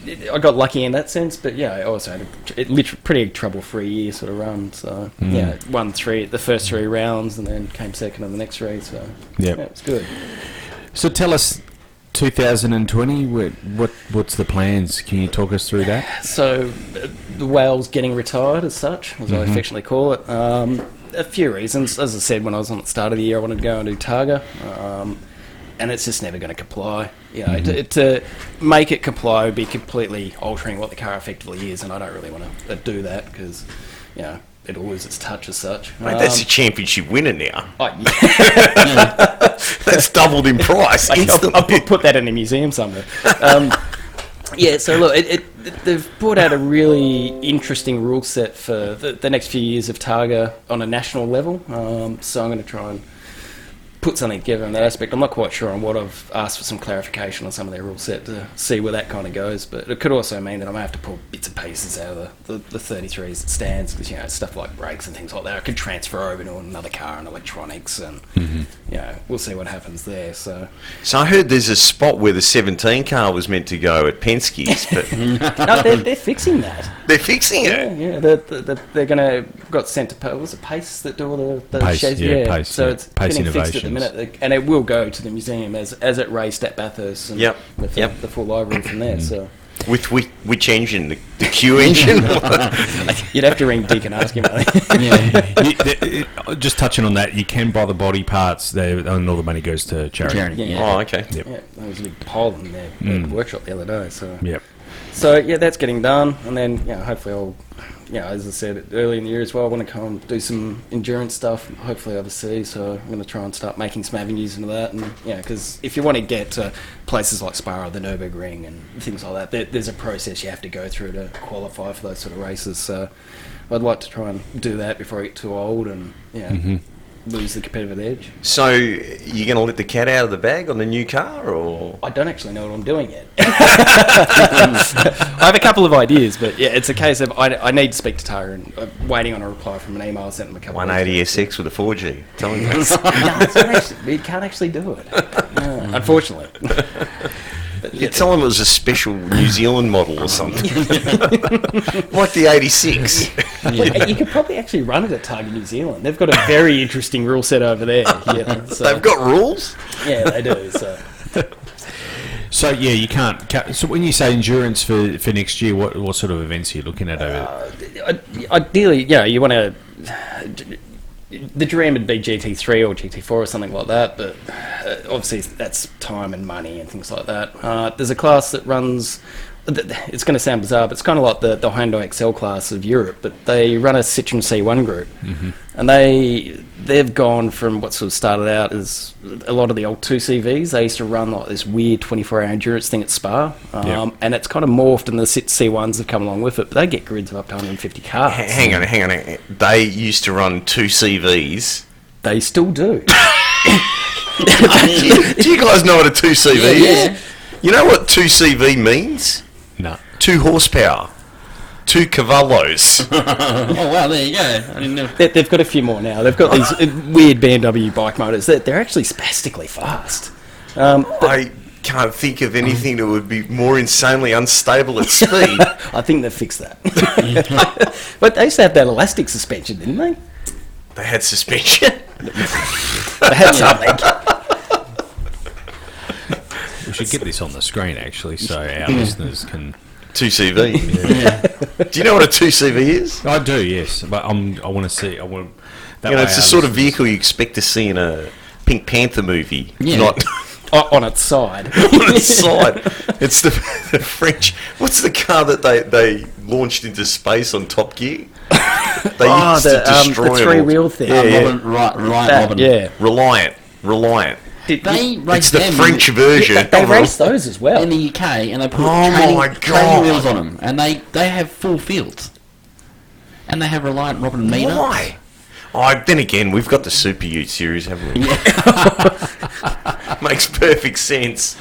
it, I got lucky in that sense, but yeah, I also had a it literally pretty trouble-free year sort of run. So Mm. yeah, won three the first three rounds, and then came second on the next three. So Yep. yeah, it's good. So tell us, 2020. What, what what's the plans? Can you talk us through that? So uh, the whale's getting retired as such, as I Mhm. affectionately call it. Um, a few reasons. As I said, when I was on the start of the year, I wanted to go and do Targa, um, and it's just never going to comply. You know, to, to make it comply would be completely altering what the car effectively is, and I don't really want to do that because, you know, it'll lose its touch as such. Mate, that's Um, a championship winner now. oh, yeah. That's doubled in price. I'll. I'll put, put that in a museum somewhere. Um, yeah, so look, it, it, they've brought out a really interesting rule set for the, the next few years of Targa on a national level. Um, so I'm going to try and put something together in that aspect. I'm not quite sure on what I've asked for some clarification on some of their rule set to see where that kind of goes. But it could also mean that I may have to pull bits and pieces out of the, the, the 33s that stands because, you know, stuff like brakes and things like that. I could transfer over to another car and electronics and, mm-hmm. you know, we'll see what happens there. So. So I heard there's a spot where the 17 car was meant to go at Penske's, but no, they're, they're fixing that. they're fixing it. yeah. They're, they're, they're going to got sent to was it Pace that do all the, the Pace, sheds? yeah, Pace, so yeah. it's Pace getting fixed at minute, and it will go to the museum as as it raced at Bathurst. And Yep, with the, yep. the full library from there. So With which, which engine? The, the Q engine? you'd have to ring Dick and ask him. I think. Yeah. You- the- it- just touching on that, you can buy the body parts, they, and all the money goes to charity. Charity. Yeah. oh, okay. Yep. yeah, there was a big pile in their, their Mm. workshop the other day. So Yep. So yeah, that's getting done, and then you know, hopefully I'll, you know, as I said early in the year as well, I want to come and do some endurance stuff, hopefully overseas. So I'm going to try and start making some avenues into that, and yeah, because if you want to get to places like Spa the Nurburgring and things like that, there, there's a process you have to go through to qualify for those sort of races. So I'd like to try and do that before I get too old and yeah, Mhm. Lose the competitive edge. So you're going to let the cat out of the bag on the new car, or I don't actually know what I'm doing yet. I have a couple of ideas, but yeah, it's a case of I, I need to speak to Tara and I'm waiting on a reply from an email I sent them a couple of 180 weeks ago. SX with a 4G? Tell me that. no, actually, we can't actually do it. No, unfortunately. But, You yeah, tell them it was a special New Zealand model or something, like the 86. well, you could probably actually run it at Targa New Zealand. They've got a very interesting rule set over there. Yeah, so, They've got rules. yeah, they do. So So yeah, you can't. ca- So when you say endurance for, for next year, what what sort of events are you looking at over uh, there? Ideally, yeah, you want to. The dream would be GT3 or GT4 or something like that, but uh, obviously that's time and money and things like that. Uh, there's a class that runs. It's going to sound bizarre, but it's kind of like the, the Hyundai Excel class of Europe. But they run a Citroen C1 group, and they they've gone from what sort of started out as a lot of the old two CVs. They used to run like this weird 24 hour endurance thing at Spa, um, Yeah. and it's kind of morphed, and the Cit C1s have come along with it. But they get grids of up to 150 cars. H- hang on, hang on. They used to run two CVs. They still do. do, you, do you guys know what a two CV is? You know what two CV means? No. Two horsepower, two cavallos. oh wow, there you go. I didn't know. They, they've got a few more now. They've got these uh, weird BMW bike motors. They're, they're actually spastically fast. Um, I can't think of anything that would be more insanely unstable at speed. I think they've fixed that. but they used to have that elastic suspension, didn't they? they had suspension. They had something. We should get this on the screen actually, so our listeners can. Two CV. Do you know what a two CV is? I do, yes, but I'm. I want to see. I want. That You know, it's the sort of vehicle you expect to see in a Pink Panther movie. Yeah. Not O- on its side. on its side. It's the, the French. What's the car that they, they launched into space on Top Gear? They Oh, used the, to um, the destroy 'em all. three-wheel thing. Yeah, Um, yeah. Robin, right, right, That- Robin. yeah. Reliant. Reliant. Did- They It's race the them French version. they, they race those as well. in the UK, and they put Oh training, training wheels on them, and they they have full fields, and they have Reliant Robin a- Meter. Why? Oh, then again, we've got the Super Ute series, haven't we? Yeah. Makes perfect sense.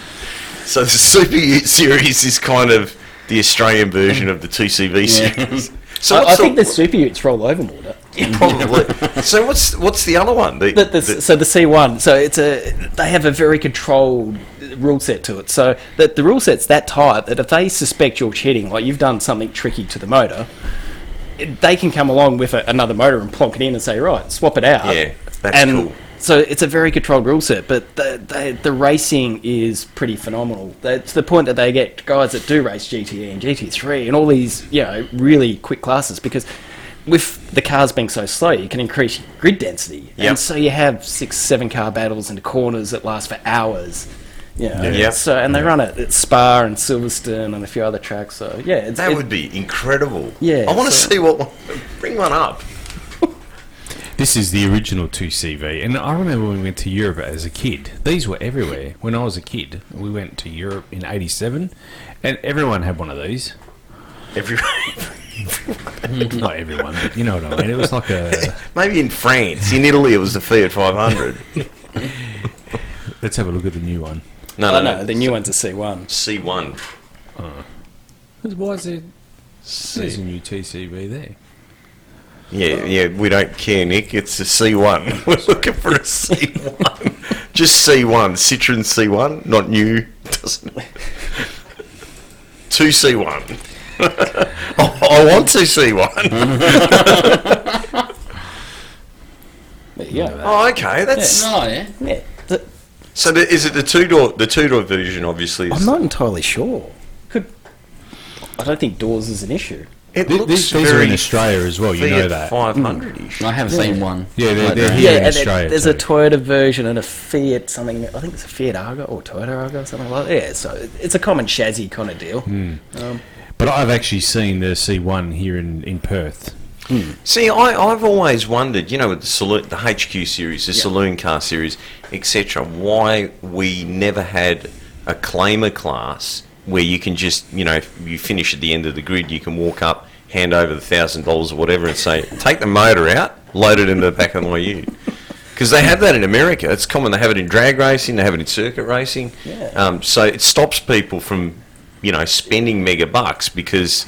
So the Super Ute series is kind of the Australian version mm. of the 2CV series. So I, I think the, the super utes roll over more. don't probably. so what's what's the other one? The, The, the, the- so the C1, so it's a they have a very controlled rule set to it. So that the rule set's that tight that if they suspect you're cheating, like you've done something tricky to the motor, it- they can come along with a, another motor and plonk it in and say, right, swap it out. Yeah, that's and cool. So it's a very controlled rule set, but the, the, the racing is pretty phenomenal. They- To the point that they get guys that do race GTE and GT3 and all these, you know, really quick classes because with the cars being so slow, you can increase grid density. Yep. And so you have six, seven car battles into corners that last for hours. You know, Yep. So and they run it at Spa and Silverstone and a few other tracks. So yeah, it's, that it- would be incredible. Yeah, I want to so- see what. one- Bring one up. This is the original 2CV, and I remember when we went to Europe as a kid. These were everywhere. When I was a kid, we went to Europe in '87, and everyone had one of these. Every, Not everyone, but you know what I mean. It was like a. maybe in France, in Italy, it was the Fiat 500. Let's have a look at the new one. No, oh, no, no, no. the new one's a C1. C1. Uh. Why is there? There's a C. new TCB there. Yeah, yeah, we don't care, Nick. It's a C1. We're looking for a C1. Just C1. Citroen C1, not new. Doesn't. Two C1. I want to see one. There you go. Oh, okay. That's yeah. Yeah. The- so. The, is it the two door? The two door version, obviously. Is, I'm not entirely sure. Could I don't think doors is an issue. It Th- looks these, these are very in Australia as well. You know Fiat that. 500-ish. I haven't seen one. Yeah, they're- they're that. here. in and then Australia there's a too. Toyota version and a Fiat something. I think it's a Fiat Argo or Toyota Argo, or something like that. Yeah, so it's a common chassis kind of deal. Um, But I've actually seen the C1 here in, in Perth. See, I, I've always wondered, you know, with the saloon, the HQ series, the saloon car series, etc., why we never had a claimer class where you can just, you know, if you finish at the end of the grid, you can walk up, hand over the thousand dollars or whatever, and say, take the motor out, load it into the back of my ute. Because they have that in America. It's common. They have it in drag racing. They have it in circuit racing. Yeah. Um, so it stops people from, you know, spending mega bucks because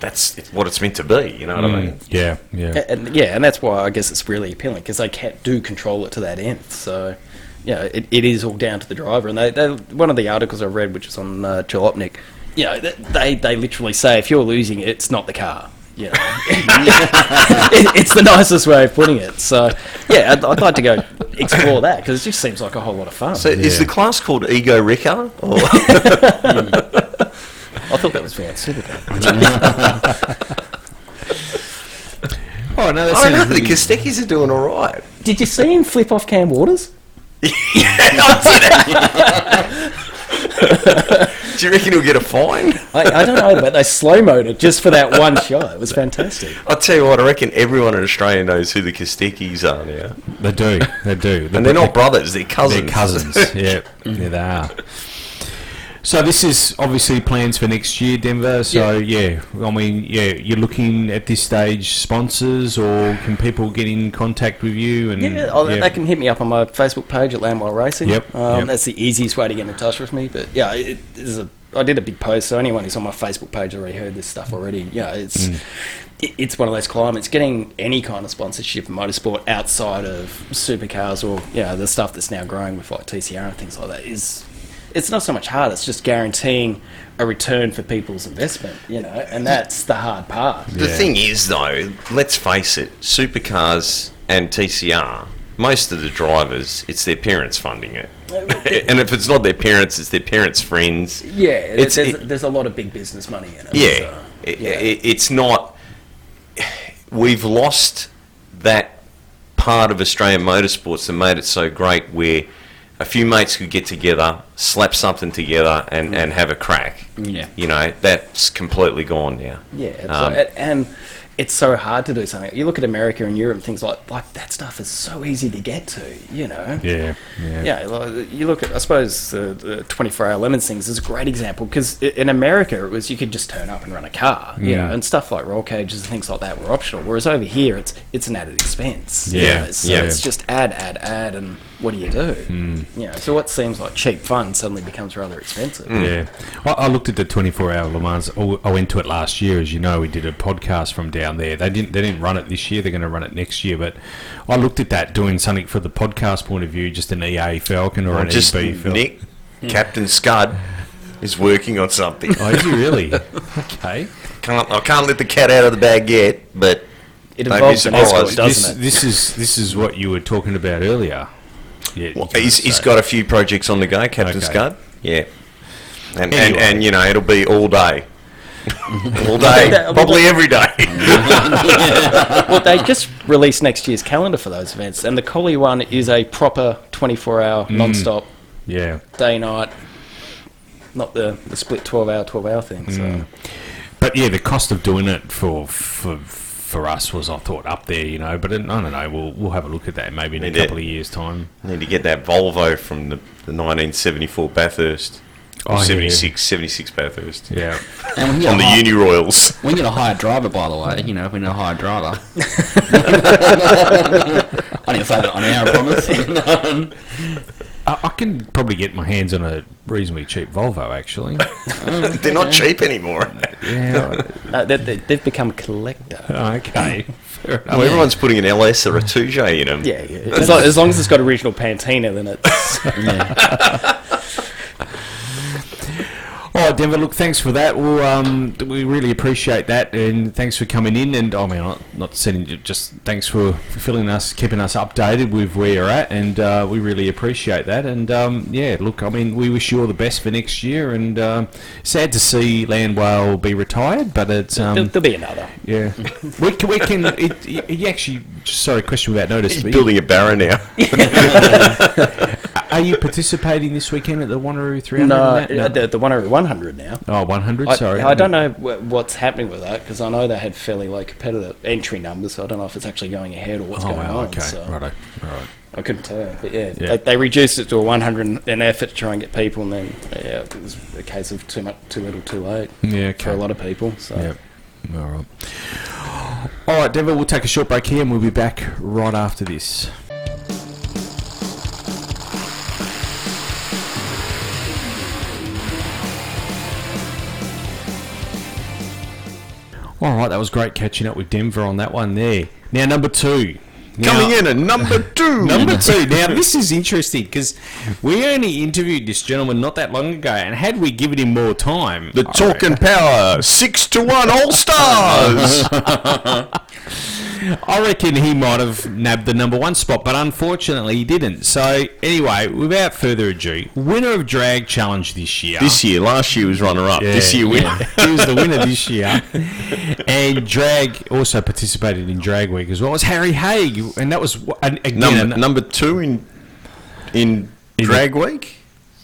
that's what it's meant to be. You know what I mean? Yeah, yeah. a- and yeah, and that's why I guess it's really appealing because they can't do control it to that end. So yeah, it, it is all down to the driver. And they, they one of the articles I read, which is on uh, Jalopnik, you know, they they literally say if you're losing it's not the car. You know, it, it's the nicest way of putting it. So, yeah, I'd, I'd like to go explore that because it just seems like a whole lot of fun. So is the class called Ego Ricker? Or I thought that was Van Supercar. Oh no, I that's don't know. The Kosteckis are doing all right. Did you see him flip off Cam Waters? Do you reckon he'll get a fine? I, I don't know, but they slow mode it just for that one shot. It was fantastic. I'll tell you what. I reckon everyone in Australia knows who the Kosteckis are now, They do, they do, and they're not brothers; they're cousins. They're cousins. yeah, yeah, they are. So this is obviously plans for next year, Denver. So yeah. I mean, yeah, you're looking at this stage sponsors, or can people get in contact with you? And Yeah, oh, they can hit me up on my Facebook page at Landwell Racing. Yep, Um, yep. That's the easiest way to get in touch with me. But yeah, it, is a, I did a big post, so anyone who's on my Facebook page already heard this stuff already. Yeah, it's Mm. it, it's one of those climates. Getting any kind of sponsorship in motorsport outside of supercars or yeah, the stuff that's now growing with like TCR and things like that is it's not so much hard. It's just guaranteeing a return for people's investment. You know, and that's the hard part. The thing is, though, let's face it: supercars and TCR. Most of the drivers, it's their parents funding it, and if it's not their parents, it's their parents' friends. Yeah, It's- there's, it- there's a lot of big business money in it. Yeah, so, It- yeah. it- it's not. We've lost that part of Australian motorsports that made it so great, where a few mates could get together, slap something together, and, and have a crack. Yeah. You know, that's completely gone now. Yeah, Um, like- and it's so hard to do something. You look at America and Europe, and things like like that stuff is so easy to get to. You know. Yeah, yeah. Yeah, you look at, I suppose, the, the 24 hour lemons things is a great example because in America it was you could just turn up and run a car, you know, Mm. and stuff like roll cages and things like that were optional. Whereas over here it's it's an added expense. you Yeah, know, so yeah. it's just add, add, add, and what do you do? Mm. You know, so what seems like cheap fun suddenly becomes rather expensive. Yeah, I, I looked at the 24-hour Le Mans. I went to it last year, as you know. We did a podcast from down there. They didn't. They didn't run it this year. They're going to run it next year. But I looked at that doing something for the podcast point of view, just an EA Falcon or Well, an just EB Falcon. Nick, Captain Scud, is working on something. Oh, is he really? okay. Can't I can't let the cat out of the bag yet, but It don't be involves an escort, doesn't This, it? this is this is what you were talking about earlier. Yeah, you Well, he's, he's say. got a few projects on the go, Captain Okay. Scud. Yeah, and, and and you know it'll be all day, all day, probably every day. well, they just released next year's calendar for those events, and the Collie one is a proper 24 hour Mm. non-stop Yeah. day night, not the, the split 12 hour 12 hour thing. So. Mm. But yeah, the cost of doing it for for for us was, I thought, up there, you know. But I don't know. We'll we'll have a look at that maybe in a Need it. couple of years' time. Need to get that Volvo from the, the 1974 Bathurst. Oh, Or yeah. 76, 76 Bathurst. Yeah. And when you On the get a hi- Uniroyals. When you get a hired driver, by the way, you know, when you're a hired driver. I didn't say that on air, I promise. I, I can probably get my hands on a reasonably cheap Volvo, actually. They're not cheap anymore. yeah. No, uh, they, they, they've become collector. Okay. Fair enough. Everyone's putting an LS or a Touge in them. Yeah, yeah. As, long, as long as it's got original patina, then it's. All right, Denver. Look, thanks for that. Well, um, we really appreciate that, and thanks for coming in. And I mean, not, not sending you, just thanks for filling us, keeping us updated with where you're at, and uh, we really appreciate that. And um, yeah, look, I mean, we wish you all the best for next year. And um, sad to see Landwell be retired, but it's there'll, um, there'll be another. yeah. we can, we can. It, he actually, sorry, question without notice. He's but building a barrow now. Are you participating this weekend at the Wanneroo 300? No, and that? uh, the, the one over 100 now. Oh, 100, I, sorry. I don't know what's happening with that because I know they had fairly low competitive entry numbers, so I don't know if it's actually going ahead or what's Oh, going wow, on. okay. So Righto. Right. I couldn't tell, but yeah, Yeah. They, they reduced it to a 100 in an effort to try and get people, and then yeah, it was a case of too much, too little, too late Yeah, for a lot of people. So Yep. All right. All right, Denver, we'll take a short break here and we'll be back right after this. All right, that was great catching up with Denver on that one there. Now, number two, Coming in at number two. Number two. Now, this is interesting because we only interviewed this gentleman not that long ago, and had we given him more time, The Talk and Power, six to one All Stars. I reckon he might have nabbed the number one spot, but unfortunately he didn't. So, anyway, without further ado, winner of Drag Challenge this year. this year, last year was runner up. This year, winner. he was the winner this year. And Drag also participated in Drag Week as well. It was Harry Haig, and that was again, Number number two in in drag week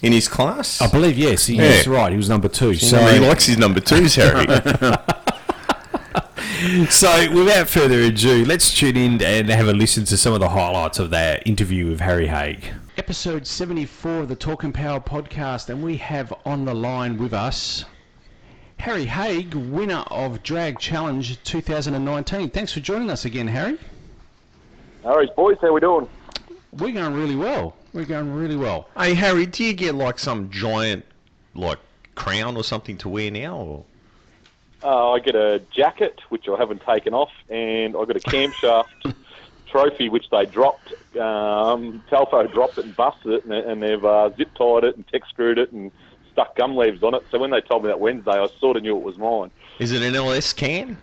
in his class. I believe yes, he, Yeah. that's right. He was number two. So, So he likes his number twos, Harry. so without further ado, let's tune in and have a listen to some of the highlights of that interview with Harry Haig. Episode 74 of the Talk and Power podcast, and we have on the line with us Harry Haig, winner of Drag Challenge 2019. Thanks for joining us again, Harry. All right, boys, how we doing? We're going really well. We're going really well. hey Harry, do you get like some giant like crown or something to wear now? Or? Uh, I get a jacket, which I haven't taken off, and I got a camshaft trophy, which they dropped. Um, Telfo dropped it and busted it, and, and they've uh, zip tied it and tech screwed it and stuck gum leaves on it. So when they told me that Wednesday, I sort of knew it was mine. Is it an LS can?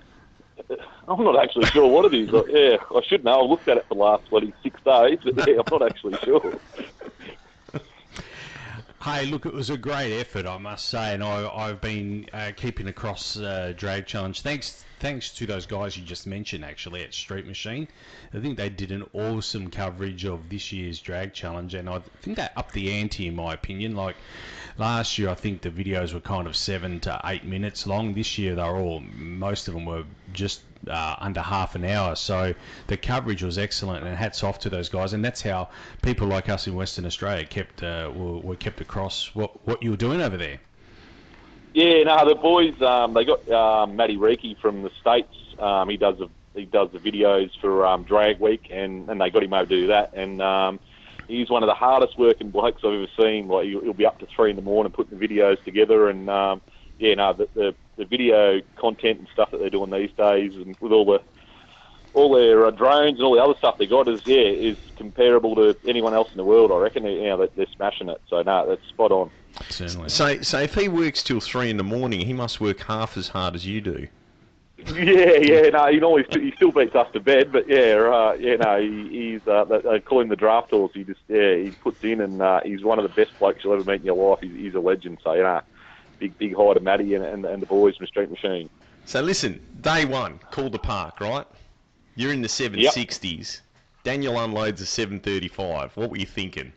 I'm not actually sure what it is. Yeah, I should know. I've looked at it for the last bloody six days, but yeah, I'm not actually sure. Hey, look, it was a great effort, I must say, and I, I've been uh, keeping across uh, Drag Challenge. Thanks, thanks to those guys you just mentioned, actually at Street Machine. I think they did an awesome coverage of this year's Drag Challenge, and I think they upped the ante, in my opinion. Like last year, I think the videos were kind of seven to eight minutes long. This year, they were all, most of them were just uh, under half an hour. So the coverage was excellent, and hats off to those guys. And that's how people like us in Western Australia kept uh, were, were kept across what what you were doing over there. Yeah, no, the boys um, they got um, Matty Reiki from the states. Um, he does the he does the videos for um, Drag Week, and, and they got him over to do that. And um, he's one of the hardest working blokes I've ever seen. Like he'll, he'll be up to three in the morning putting the videos together, and um, yeah, no, the, the the video content and stuff that they're doing these days, and with all the all their uh, drones and all the other stuff they got is yeah is comparable to anyone else in the world. I reckon. You know, they're smashing it. So no, that's spot on. Certainly. So, so if he works till three in the morning, he must work half as hard as you do. Yeah, yeah, no, he always he still beats us to bed, but yeah, uh, yeah, no, he, he's uh, they they call him the draft horse. He just yeah, he puts in, and uh, he's one of the best blokes you'll ever meet in your life. He's, he's a legend. So yeah, big big hi to Matty and, and and the boys from Street Machine. So listen, day one, Calder Park, right? You're in the 760s. Daniel unloads a 735. What were you thinking?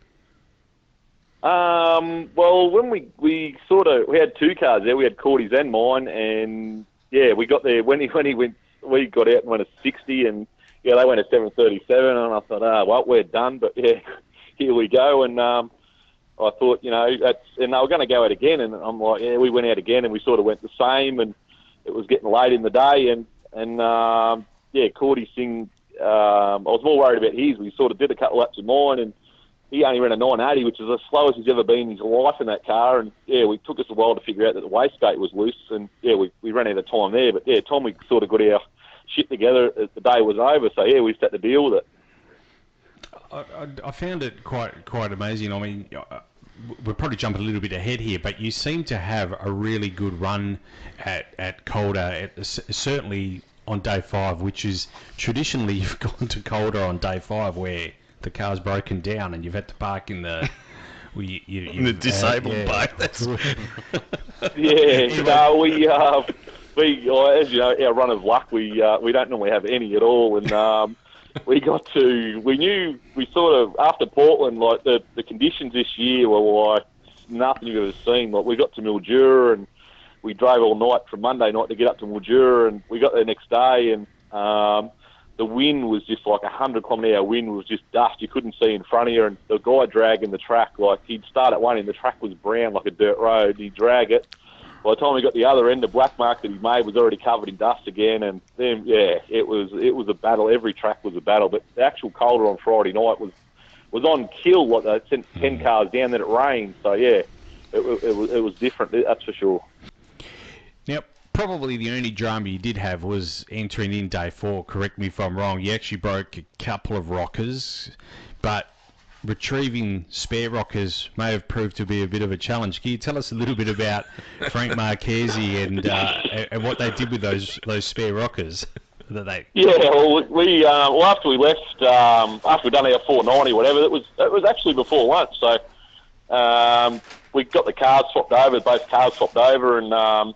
Um, well, when we we sort of we had two cars there. We had Cordy's and mine, and yeah, we got there when he when he went. We got out and went a sixty, and yeah, they went a seven thirty seven, and I thought, ah, well, we're done. But yeah, here we go, and um, I thought, you know, that's and they were going to go out again, and I'm like, yeah, we went out again, and we sort of went the same, and it was getting late in the day, and and um, yeah, Cordy Singh. Um, I was more worried about his. We sort of did a couple laps of mine, and he only ran a 980, which is the slowest he's ever been in his life in that car. And yeah, we took us a while to figure out that the wastegate was loose, and yeah, we, we ran out of time there. But yeah, Tom, we sort of got our shit together as the day was over. So yeah, we just had to deal with it. I, I, found it quite quite amazing. I mean, uh, we're probably jumping a little bit ahead here, but you seem to have a really good run at at Calder, at, certainly on day five, which is traditionally you've gone to Calder on day five where the car's broken down and you've had to park in the. well, you, you, In the you've, uh, disabled yeah. bay. That's Yeah, no, we uh, we uh, as you know, our run of luck, we uh, we don't normally have any at all, and um, we got to we knew we sort of after Portland, like the the conditions this year were like nothing you've ever seen. Like we got to Mildura and we drove all night from Monday night to get up to Mildura, and we got there next day, and um, the wind was just like a hundred kilometre hour wind was just dust you couldn't see in front of you, and the guy dragging the track like he'd start at one end, the track was brown like a dirt road, he'd drag it. By the time we got the other end, the black mark that he made was already covered in dust again, and then yeah, it was it was a battle. Every track was a battle, but the actual Calder on Friday night was was on kill. Like they sent ten cars down, then it rained. So yeah, it, wa- it was it was different. That's for sure. Probably the only drama you did have was entering in day four. Correct me if I'm wrong. You actually broke a couple of rockers, but retrieving spare rockers may have proved to be a bit of a challenge. Can you tell us a little bit about Frank Marchese and uh, and what they did with those those spare rockers that they? Yeah, well, we uh, well after we left, um, after we'd done our 490 or whatever, it was it was actually before lunch. So um, we got the cars swapped over, both cars swapped over, and um,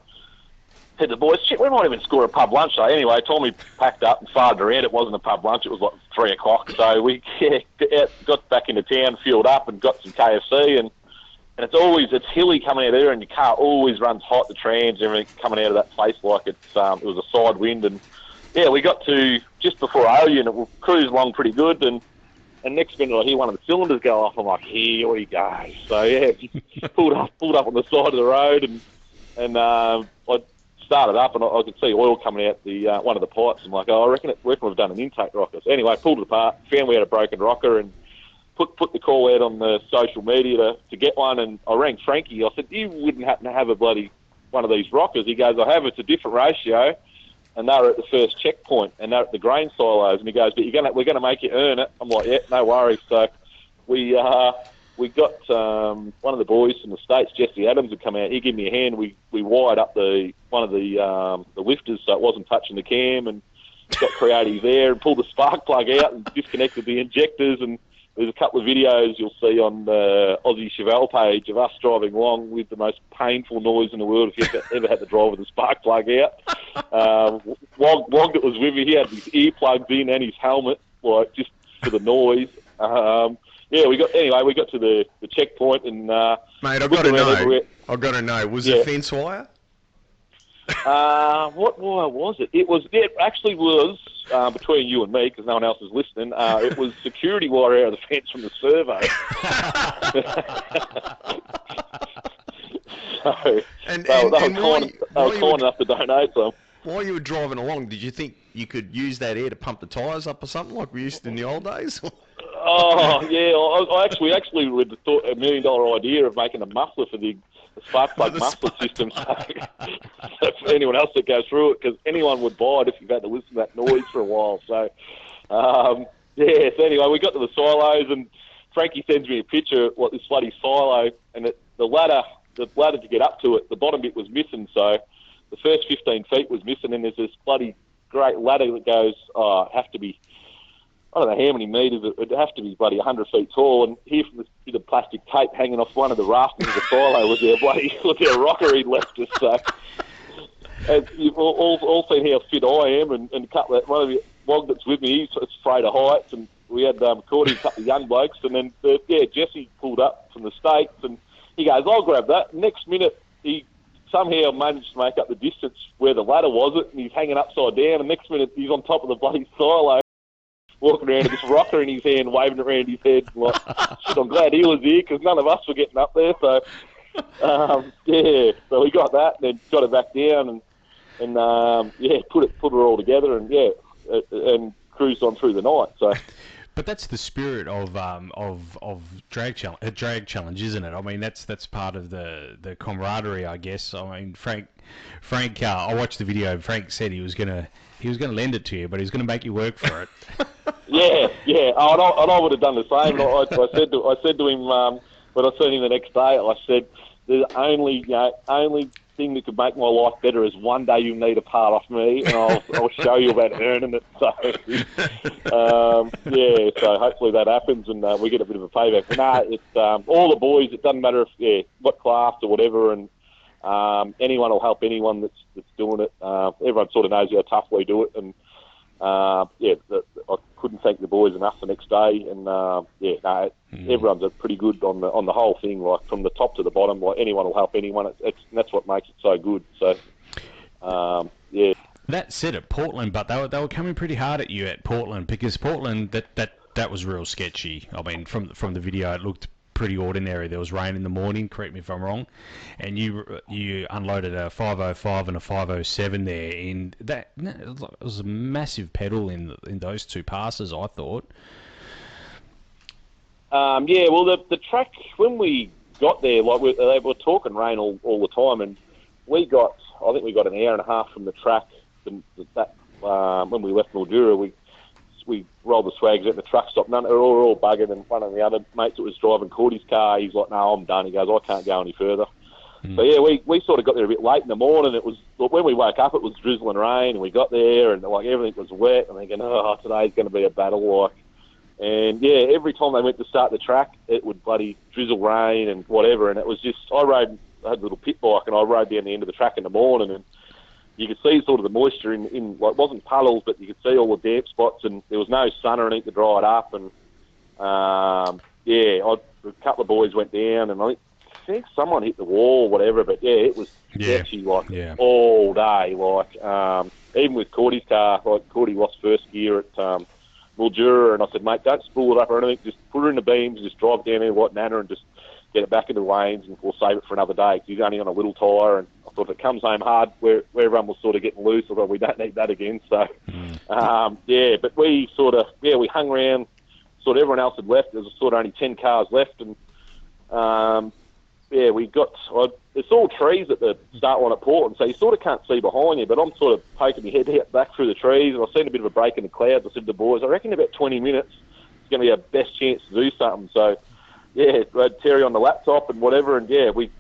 said to the boys, shit, we might even score a pub lunch. So anyway, Tommy packed up and farted around. It wasn't a pub lunch; it was like three o'clock. So we yeah, got back into town, fueled up, and got some KFC and. And it's always it's hilly coming out there, and your car always runs hot. The trams, everything coming out of that place like it's um, it was a side wind, and yeah, we got to just before Oyen, it cruised along pretty good, and and next minute I hear one of the cylinders go off. I'm like, here we go. So yeah, pulled up, pulled up on the side of the road, and and um, I started up, and I, I could see oil coming out the uh, one of the pipes. I'm like, oh, I reckon it, reckon we've done an intake rocker. So anyway, pulled it apart, found we had a broken rocker, and put put the call out on the social media to, to get one. And I rang Frankie. I said, you wouldn't happen to have a bloody one of these rockers? He goes, I have. It's a different ratio and they were at the first checkpoint, and they're at the grain silos. And he goes, "But you're gonna, we're gonna make you earn it." I'm like, "Yeah, no worries." So we uh, we got um, one of the boys from the states, Jesse Adams, had come out. He gave me a hand. We we wired up the one of the um, the lifters so it wasn't touching the cam, and got creative there, and pulled the spark plug out and disconnected the injectors and there's a couple of videos you'll see on the Aussie Chevelle page of us driving along with the most painful noise in the world if you've ever had to drive with a spark plug out. Um, Wog, Wog that was with me, he had his earplugs in and his helmet, like just for the noise. Um, yeah, we got anyway. We got to the, the checkpoint and uh, mate, I've got to know. Everywhere. I've got to know. Was yeah. it fence wire? uh, what wire was it? It was. It actually was uh, between you and me, because no one else is listening. Uh, it was security wire out of the fence from the survey. so, and, they, and, they and were kind, they were kind enough to donate some. While you were driving along, did you think you could use that air to pump the tyres up or something like we used to in the old days? Oh yeah, I, I actually actually with thought a million dollar idea of making a muffler for the the spark plug muffler system. So, so for anyone else that goes through it, because anyone would buy it if you've had to listen to that noise for a while. So, um, yeah. So anyway, we got to the silos, and Frankie sends me a picture of what this bloody silo, and it, the ladder, the ladder to get up to it, the bottom bit was missing. So, the first 15 feet was missing, and there's this bloody great ladder that goes, oh, have to be I don't know how many metres, it would have to be bloody 100 feet tall. And here from this bit of plastic tape hanging off one of the rafters of the silo was their bloody was their rocker he'd left us. So and you've all, all, all seen how fit I am, and, and a couple of, one of the Wog that's with me, he's afraid of heights, and we had um, Cordy, a couple of young blokes, and then uh, yeah, Jesse pulled up from the states, and he goes, "I'll grab that." Next minute, he somehow managed to make up the distance where the ladder was, it, and he's hanging upside down. And next minute, he's on top of the bloody silo walking around with this rocker in his hand, waving it around his head. Like, shit, I'm glad he was here because none of us were getting up there. So, um, yeah, so we got that and then got it back down and and um, yeah, put it put it all together and yeah, uh, and cruised on through the night. So. But that's the spirit of um, of of drag challenge, a drag challenge, isn't it? I mean, that's that's part of the, the camaraderie, I guess. I mean, Frank, Frank, uh, I watched the video. Frank said he was gonna he was gonna lend it to you, but he's gonna make you work for it. yeah, yeah. Oh, and, I, and I would have done the same. I, I said to I said to him um, when I him the next day. I said, "The only you know only thing that could make my life better is one day you need a part off me, and I'll, I'll show you about earning it." So, um, yeah. So hopefully that happens, and uh, we get a bit of a payback. But nah, it's um, all the boys. It doesn't matter if yeah, what class or whatever, and um, anyone will help anyone that's that's doing it. Uh, everyone sort of knows how tough we do it, and uh, yeah, the, I couldn't thank the boys enough the next day, and uh, yeah, no, mm. everyone's pretty good on the on the whole thing, like from the top to the bottom. Like anyone will help anyone. It's, it's that's what makes it so good. So, um, yeah. That said, at Portland, but they were they were coming pretty hard at you at Portland because Portland that that that was real sketchy. I mean, from from the video, it looked pretty ordinary. There was rain in the morning. Correct me if I'm wrong. And you you unloaded a 505 and a 507 there, and that it was a massive pedal in in those two passes. I thought. Um, yeah, well, the the track when we got there, like we, they were talking rain all, all the time, and we got I think we got an hour and a half from the track. The, that um, when we left Mildura, we we rolled the swags at the truck stop. None, they're all, all bugging, and one of the other mates that was driving Cordy's car, he's like, "No, I'm done." He goes, "I can't go any further." Hmm. So yeah, we, we sort of got there a bit late in the morning. It was look, when we woke up, it was drizzling rain, and we got there, and like everything was wet. And thinking, oh, today's going to be a battle, like. And yeah, every time they went to start the track, it would bloody drizzle rain and whatever. And it was just, I rode, I had a little pit bike, and I rode down the end of the track in the morning, and you could see sort of the moisture in, in like it wasn't puddles, but you could see all the damp spots, and there was no sun or anything to dry it up. And um, yeah, I, a couple of boys went down, and I think, I think someone hit the wall, or whatever. But yeah, it was Yeah. sketchy like Yeah. all day. Like um, even with Cordy's car, like Cordy lost first gear at um, Mildura, and I said, mate, don't spool it up or anything. Just put her in the beams, just drive down in White Nana, and just get it back into the lanes, and we'll save it for another day. 'cause he's only on a little tyre, and if it comes home hard, where where everyone was sort of getting loose, I thought we don't need that again. So um, yeah, but we sort of yeah we hung around. Sort of everyone else had left. There was sort of only ten cars left, and um, yeah, we got. I, it's all trees at the start line at Portland, so you sort of can't see behind you. But I'm sort of poking my head out back through the trees, and I've seen a bit of a break in the clouds. I said to the boys, I reckon in about 20 minutes it's going to be our best chance to do something. So yeah, we had Terry on the laptop and whatever, and yeah, we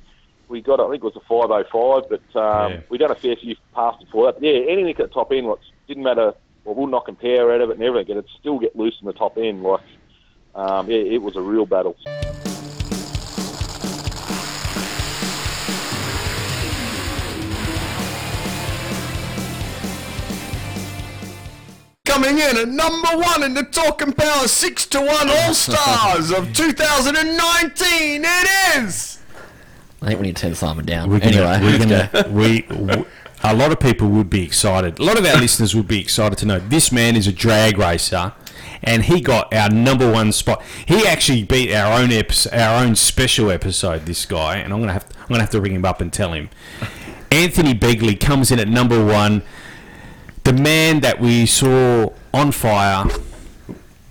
we got. I think it was a 505, but um, Yeah. we done a fair few passes before that. But yeah, anything at the top end, like didn't matter. Well, we'll knock and power out of it and everything. It'd still get loose in the top end. Like um, yeah, it was a real battle. Coming in at number one in the Talk and Power 6 to 1 All Stars of 2019, it is! I think we need to turn Simon down. We're gonna, anyway, we're gonna, go. we, w- a lot of people would be excited. A lot of our listeners would be excited to know this man is a drag racer, and he got our number one spot. He actually beat our own episode, our own special episode. This guy, and I'm gonna have, I'm gonna have to ring him up and tell him. Anthony Begley comes in at number one. The man that we saw on fire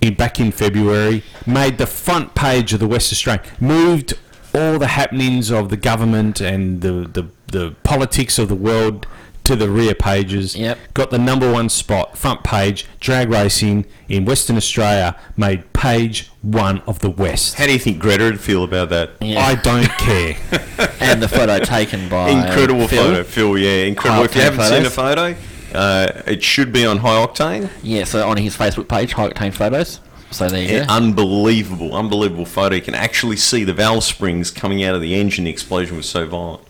in, back in February, made the front page of the West Australian, moved all the happenings of the government and the, the, the politics of the world to the rear pages. Yep. Got the number one spot, front page, drag racing in Western Australia, made page one of the West. How do you think Greta would feel about that? Yeah. I don't care. and the photo taken by Incredible Phil. photo, Phil. Yeah, incredible. High if you haven't seen a photos. photo, uh, it should be on High Octane. Yeah, so on his Facebook page, High Octane Photos. So there you Yeah, go. unbelievable, unbelievable photo. You can actually see the valve springs coming out of the engine. The explosion was so violent.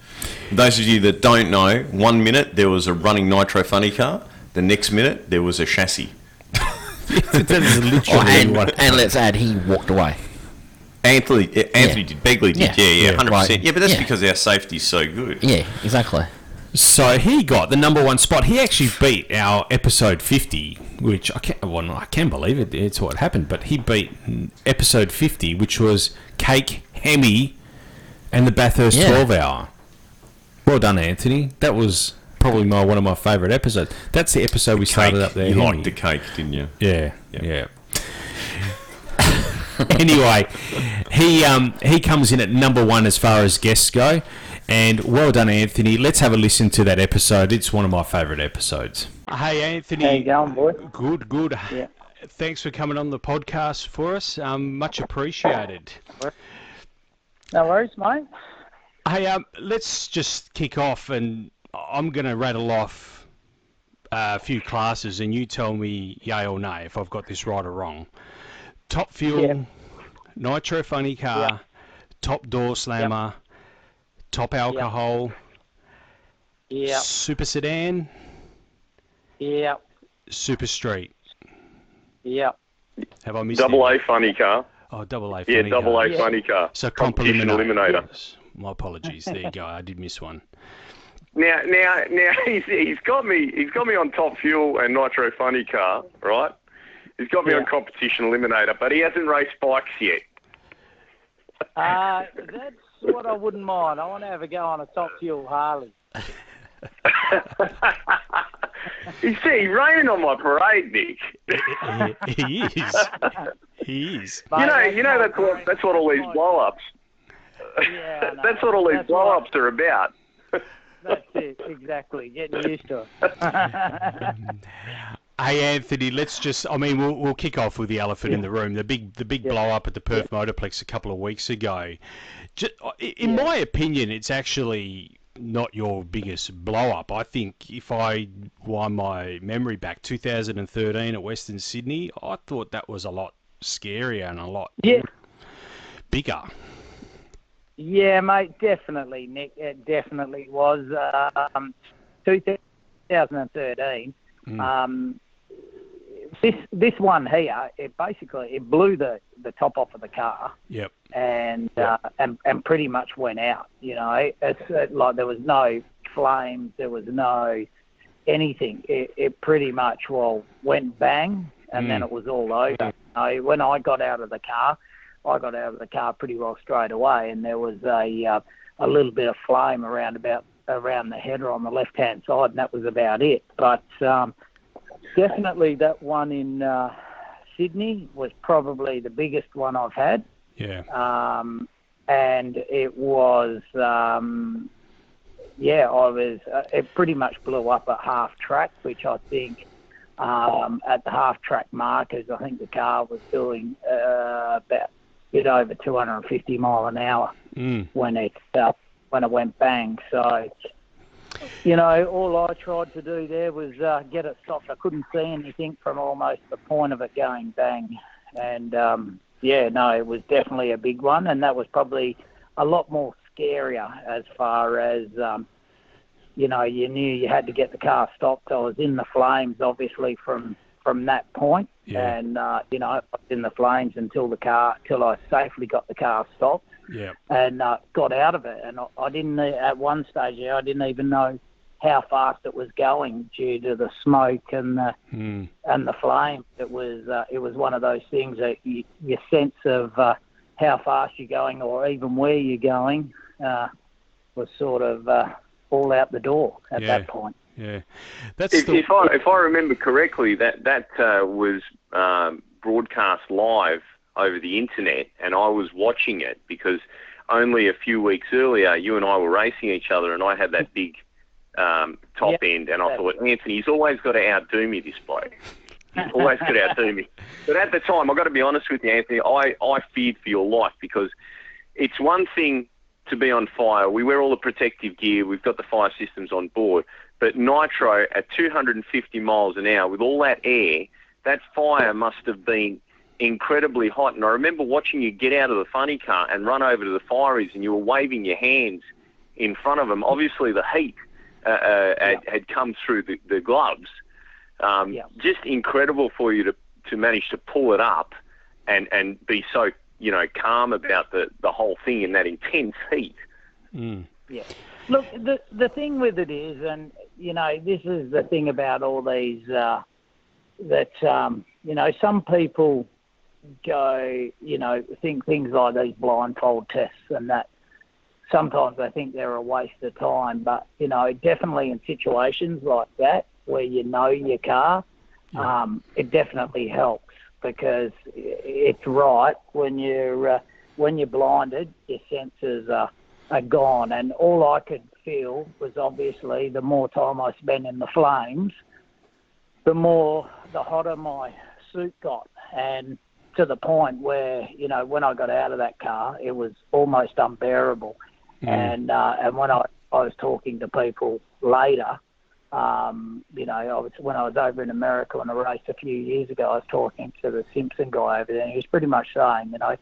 Those of you that don't know, one minute there was a running nitro funny car. The next minute there was a chassis. that is Oh, literally and, what. and let's add, he walked away. Anthony, Anthony Yeah. did. Begley did. Yeah. Yeah, yeah, Yeah. hundred percent. Right. Yeah, but that's Yeah. because our safety's so good. Yeah, exactly. So he got the number one spot. He actually beat our episode 50, which I can't, well, I can't believe it. It's what happened. But he beat episode 50, which was Cake, Hemi, and the Bathurst Yeah. 12 hour. Well done, Anthony. That was probably my one of my favourite episodes. That's the episode we started up there. You Hemi. liked the cake, didn't you? Yeah, Yep. yeah. anyway, he um, he comes in at number one as far as guests go, and well done, Anthony. Let's have a listen to that episode. It's one of my favourite episodes. Hey, Anthony. How you going, boy? Good, good. Yeah. Thanks for coming on the podcast for us. Um, much appreciated. No worries, mate. Hey, um, let's just kick off, and I'm going to rattle off uh, a few classes, and you tell me yay or nay if I've got this right or wrong. Top fuel, Yeah. nitro funny car, Yeah. top door slammer, top alcohol, Yeah, super sedan, yeah, super street. yeah. Have I missed Double? A funny car. Oh, double A. Funny car. Yeah, funny double car. A funny car. So comp Competition eliminator. eliminator. Yes. My apologies. There you go. I did miss one. Now, now, now, he's, he's got me. He's got me on top fuel and nitro funny car, right? He's got me Yeah. on competition eliminator, but he hasn't raced bikes yet. Uh, that's what I wouldn't mind. I want to have a go on a top fuel Harley. You see, he's raining on my parade, Nick. he, he is. He is. you know, you know that's that's what that's what all these blow ups. Yeah, That's what all these That's blow right. ups are about. that's it, exactly. Getting used to it. Hey Anthony, let's just. I mean, we'll, we'll kick off with the elephant in the room. The big the big blow up at the Perth Motorplex a couple of weeks ago. Ju- in my opinion, it's actually not your biggest blow up. I think if I wind my memory back, 2013 at Western Sydney, I thought that was a lot scarier and a lot Yeah. bigger. Yeah, mate, definitely, Nick. It definitely was. Um, 2013. Mm. Um, this this one here, it basically it blew the, the top off of the car Yep. and uh, and and pretty much went out. You know, it's uh, like there was no flames, there was no anything. It, it pretty much well went bang, and then Mm. it was all over. You know, when I got out of the car, I got out of the car pretty well straight away, and there was a uh, a little bit of flame around about around the header on the left hand side, and that was about it. But um, definitely that one in uh, Sydney was probably the biggest one I've had Yeah. um, and it was um, yeah, I was uh, it pretty much blew up at half track, which I think um, at the half track markers, I think the car was doing uh, about a bit over 250 mile an hour Mm. when it uh, when it went bang. So. You know, all I tried to do there was uh, get it stopped. I couldn't see anything from almost the point of it going bang. And um, yeah, no, it was definitely a big one, and that was probably a lot more scarier as far as um, you know. You knew you had to get the car stopped. I was in the flames, obviously from from that point, Yeah. and uh, you know, I was in the flames until the car, till I safely got the car stopped Yeah. and uh, got out of it. And I, I didn't at one stage I didn't even know how fast it was going due to the smoke and the Mm. and the flame. It was uh, it was one of those things that you, your sense of uh, how fast you're going or even where you're going uh, was sort of uh, all out the door at Yeah. that point. Yeah. if, if I if I remember correctly, that that uh, was um, broadcast live over the internet, and I was watching it because only a few weeks earlier, you and I were racing each other, and I had that big um, top end, and I thought, Anthony, he's always got to outdo me, this bloke. He's always got to outdo me. But at the time, I've got to be honest with you, Anthony, I, I feared for your life because it's one thing to be on fire. We wear all the protective gear. We've got the fire systems on board. But nitro at 250 miles an hour with all that air, that fire must have been incredibly hot. And I remember watching you get out of the funny car and run over to the fireys, and you were waving your hands in front of them. Obviously, the heat uh, uh, had, had come through the, the gloves. Um, Just incredible for you to, to manage to pull it up and, and be so you know calm about the, the whole thing in that intense heat. Mm. Yeah. Look, the the thing with it is, and you know, this is the thing about all these uh, that um, you know some people go, you know, think things like these blindfold tests and that. Sometimes I think they're a waste of time, but you know, definitely in situations like that where you know your car, um, it definitely helps because it's right when you're uh, when you're blinded, your senses are are gone, and all I could feel was obviously the more time I spent in the flames, the more the hotter my suit got, and to the point where you know when I got out of that car, it was almost unbearable. And uh, and when I, I was talking to people later, um, you know, I was when I was over in America on a race a few years ago, I was talking to the Simpson guy over there, and he was pretty much saying, you know,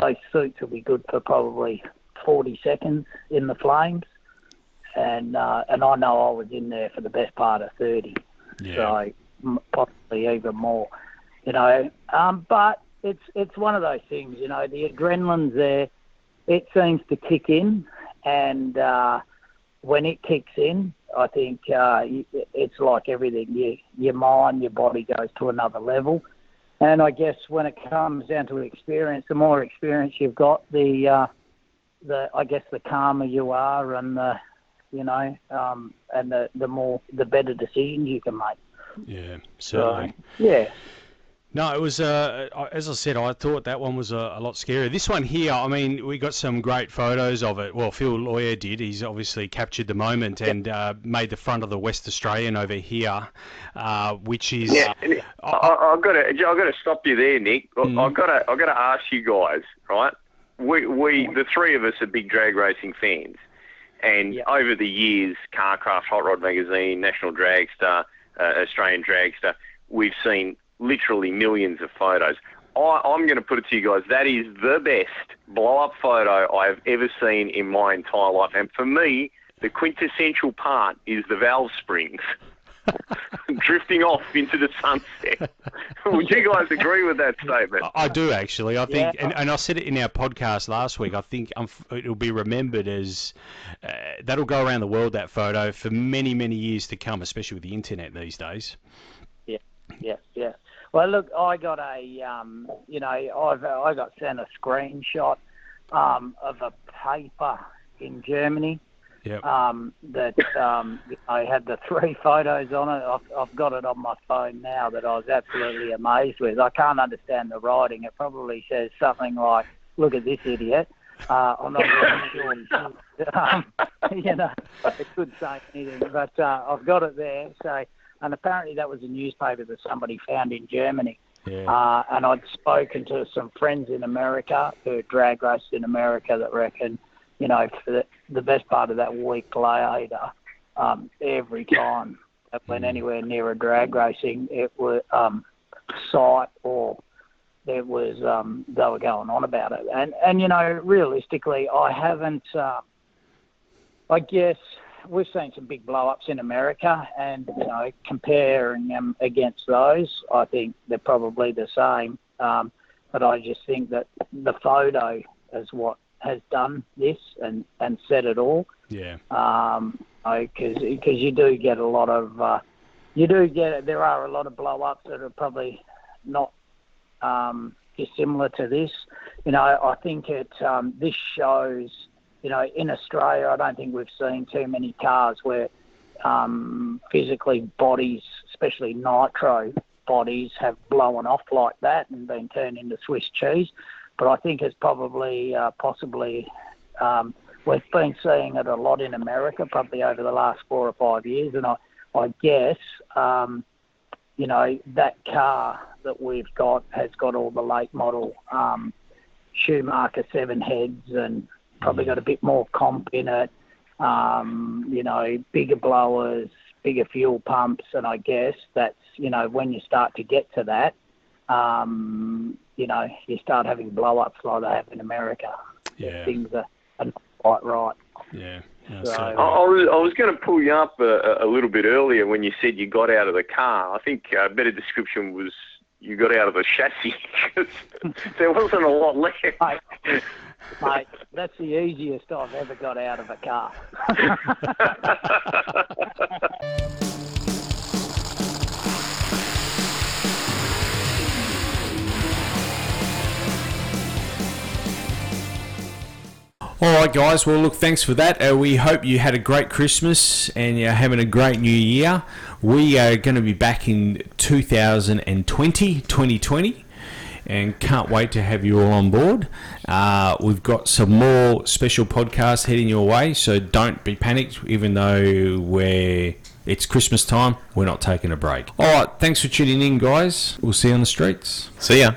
those suits will be good for probably 40 seconds in the flames, and uh, and I know I was in there for the best part of 30, so m- possibly even more, you know. Um, but it's it's one of those things, you know, the adrenaline's there. It seems to kick in, and uh, when it kicks in, I think uh, it's like everything. You, your mind, your body goes to another level. And I guess when it comes down to experience, the more experience you've got, the uh, the I guess the calmer you are, and the you know, um, and the the more the better decisions you can make. Yeah, certainly. Yeah. No, it was, uh, as I said, I thought that one was a, a lot scarier. This one here, I mean, we got some great photos of it. Well, Phil Lawyer did. He's obviously captured the moment and uh, made the front of the West Australian over here, uh, which is. Yeah, I, I've got to, I've got to stop you there, Nick. I- Mm. I've got to, I've got to ask you guys, right? We, we, the three of us are big drag racing fans, and over the years, Carcraft, Hot Rod Magazine, National Dragster, uh, Australian Dragster, we've seen literally millions of photos. I, I'm going to put it to you guys. That is the best blow-up photo I have ever seen in my entire life, and for me, the quintessential part is the valve springs. drifting off into the sunset. Would you guys agree with that statement? I do actually. I think, Yeah. and, and I said it in our podcast last week. I think um, it'll be remembered as uh, that'll go around the world. That photo for many, many years to come, especially with the internet these days. Yeah, yeah, yeah. Well, look, I got a, um, you know, I've I got sent a screenshot um, of a paper in Germany Yep. um, that um, I had the three photos on it. I've, I've got it on my phone now that I was absolutely amazed with. I can't understand the writing. It probably says something like, "Look at this idiot." Uh, I'm not really sure. um, you know, it could say anything, but uh, I've got it there. So, and apparently that was a newspaper that somebody found in Germany. Yeah. Uh, and I'd spoken to some friends in America who drag raced in America that reckon, you know, for the, the best part of that week later, um, every time I went anywhere near a drag racing, it was um, site or there was um, they were going on about it. And and you know, realistically, I haven't. Uh, I guess we've seen some big blow-ups in America, and you know, comparing them against those, I think they're probably the same. Um, but I just think that the photo is what has done this and and said it all. Yeah. Um, because because you do get a lot of uh, you do get there are a lot of blow-ups that are probably not um, dissimilar to this. You know, I think it um, this shows. You know, in Australia, I don't think we've seen too many cars where um, physically bodies, especially nitro bodies, have blown off like that and been turned into Swiss cheese. But I think it's probably uh, possibly um, we've been seeing it a lot in America, probably over the last four or five years, and I, I guess um, you know that car that we've got has got all the late model um, Schumacher seven heads and probably got a bit more comp in it. Um, you know, bigger blowers, bigger fuel pumps, and I guess that's you know when you start to get to that, um, you know, you start having blow ups like they have in America. Yeah. Things are, are not quite right. Yeah. So, I, I was, I was going to pull you up a, a little bit earlier when you said you got out of the car. I think a better description was you got out of the chassis 'cause there wasn't a lot left. Mate, mate, that's the easiest I've ever got out of a car. All right, guys. Well, look, thanks for that. Uh, we hope you had a great Christmas and you're having a great new year. We are going to be back in 2020, 2020, and can't wait to have you all on board. Uh, we've got some more special podcasts heading your way, so don't be panicked, even though we're. It's Christmas time. We're not taking a break. All right. Thanks for tuning in, guys. We'll see you on the streets. See ya.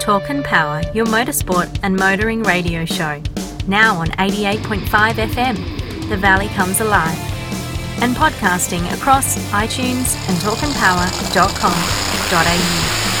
Talk and Power, your motorsport and motoring radio show. Now on 88.5 FM, The Valley Comes Alive. And podcasting across iTunes and talkandpower.com.au.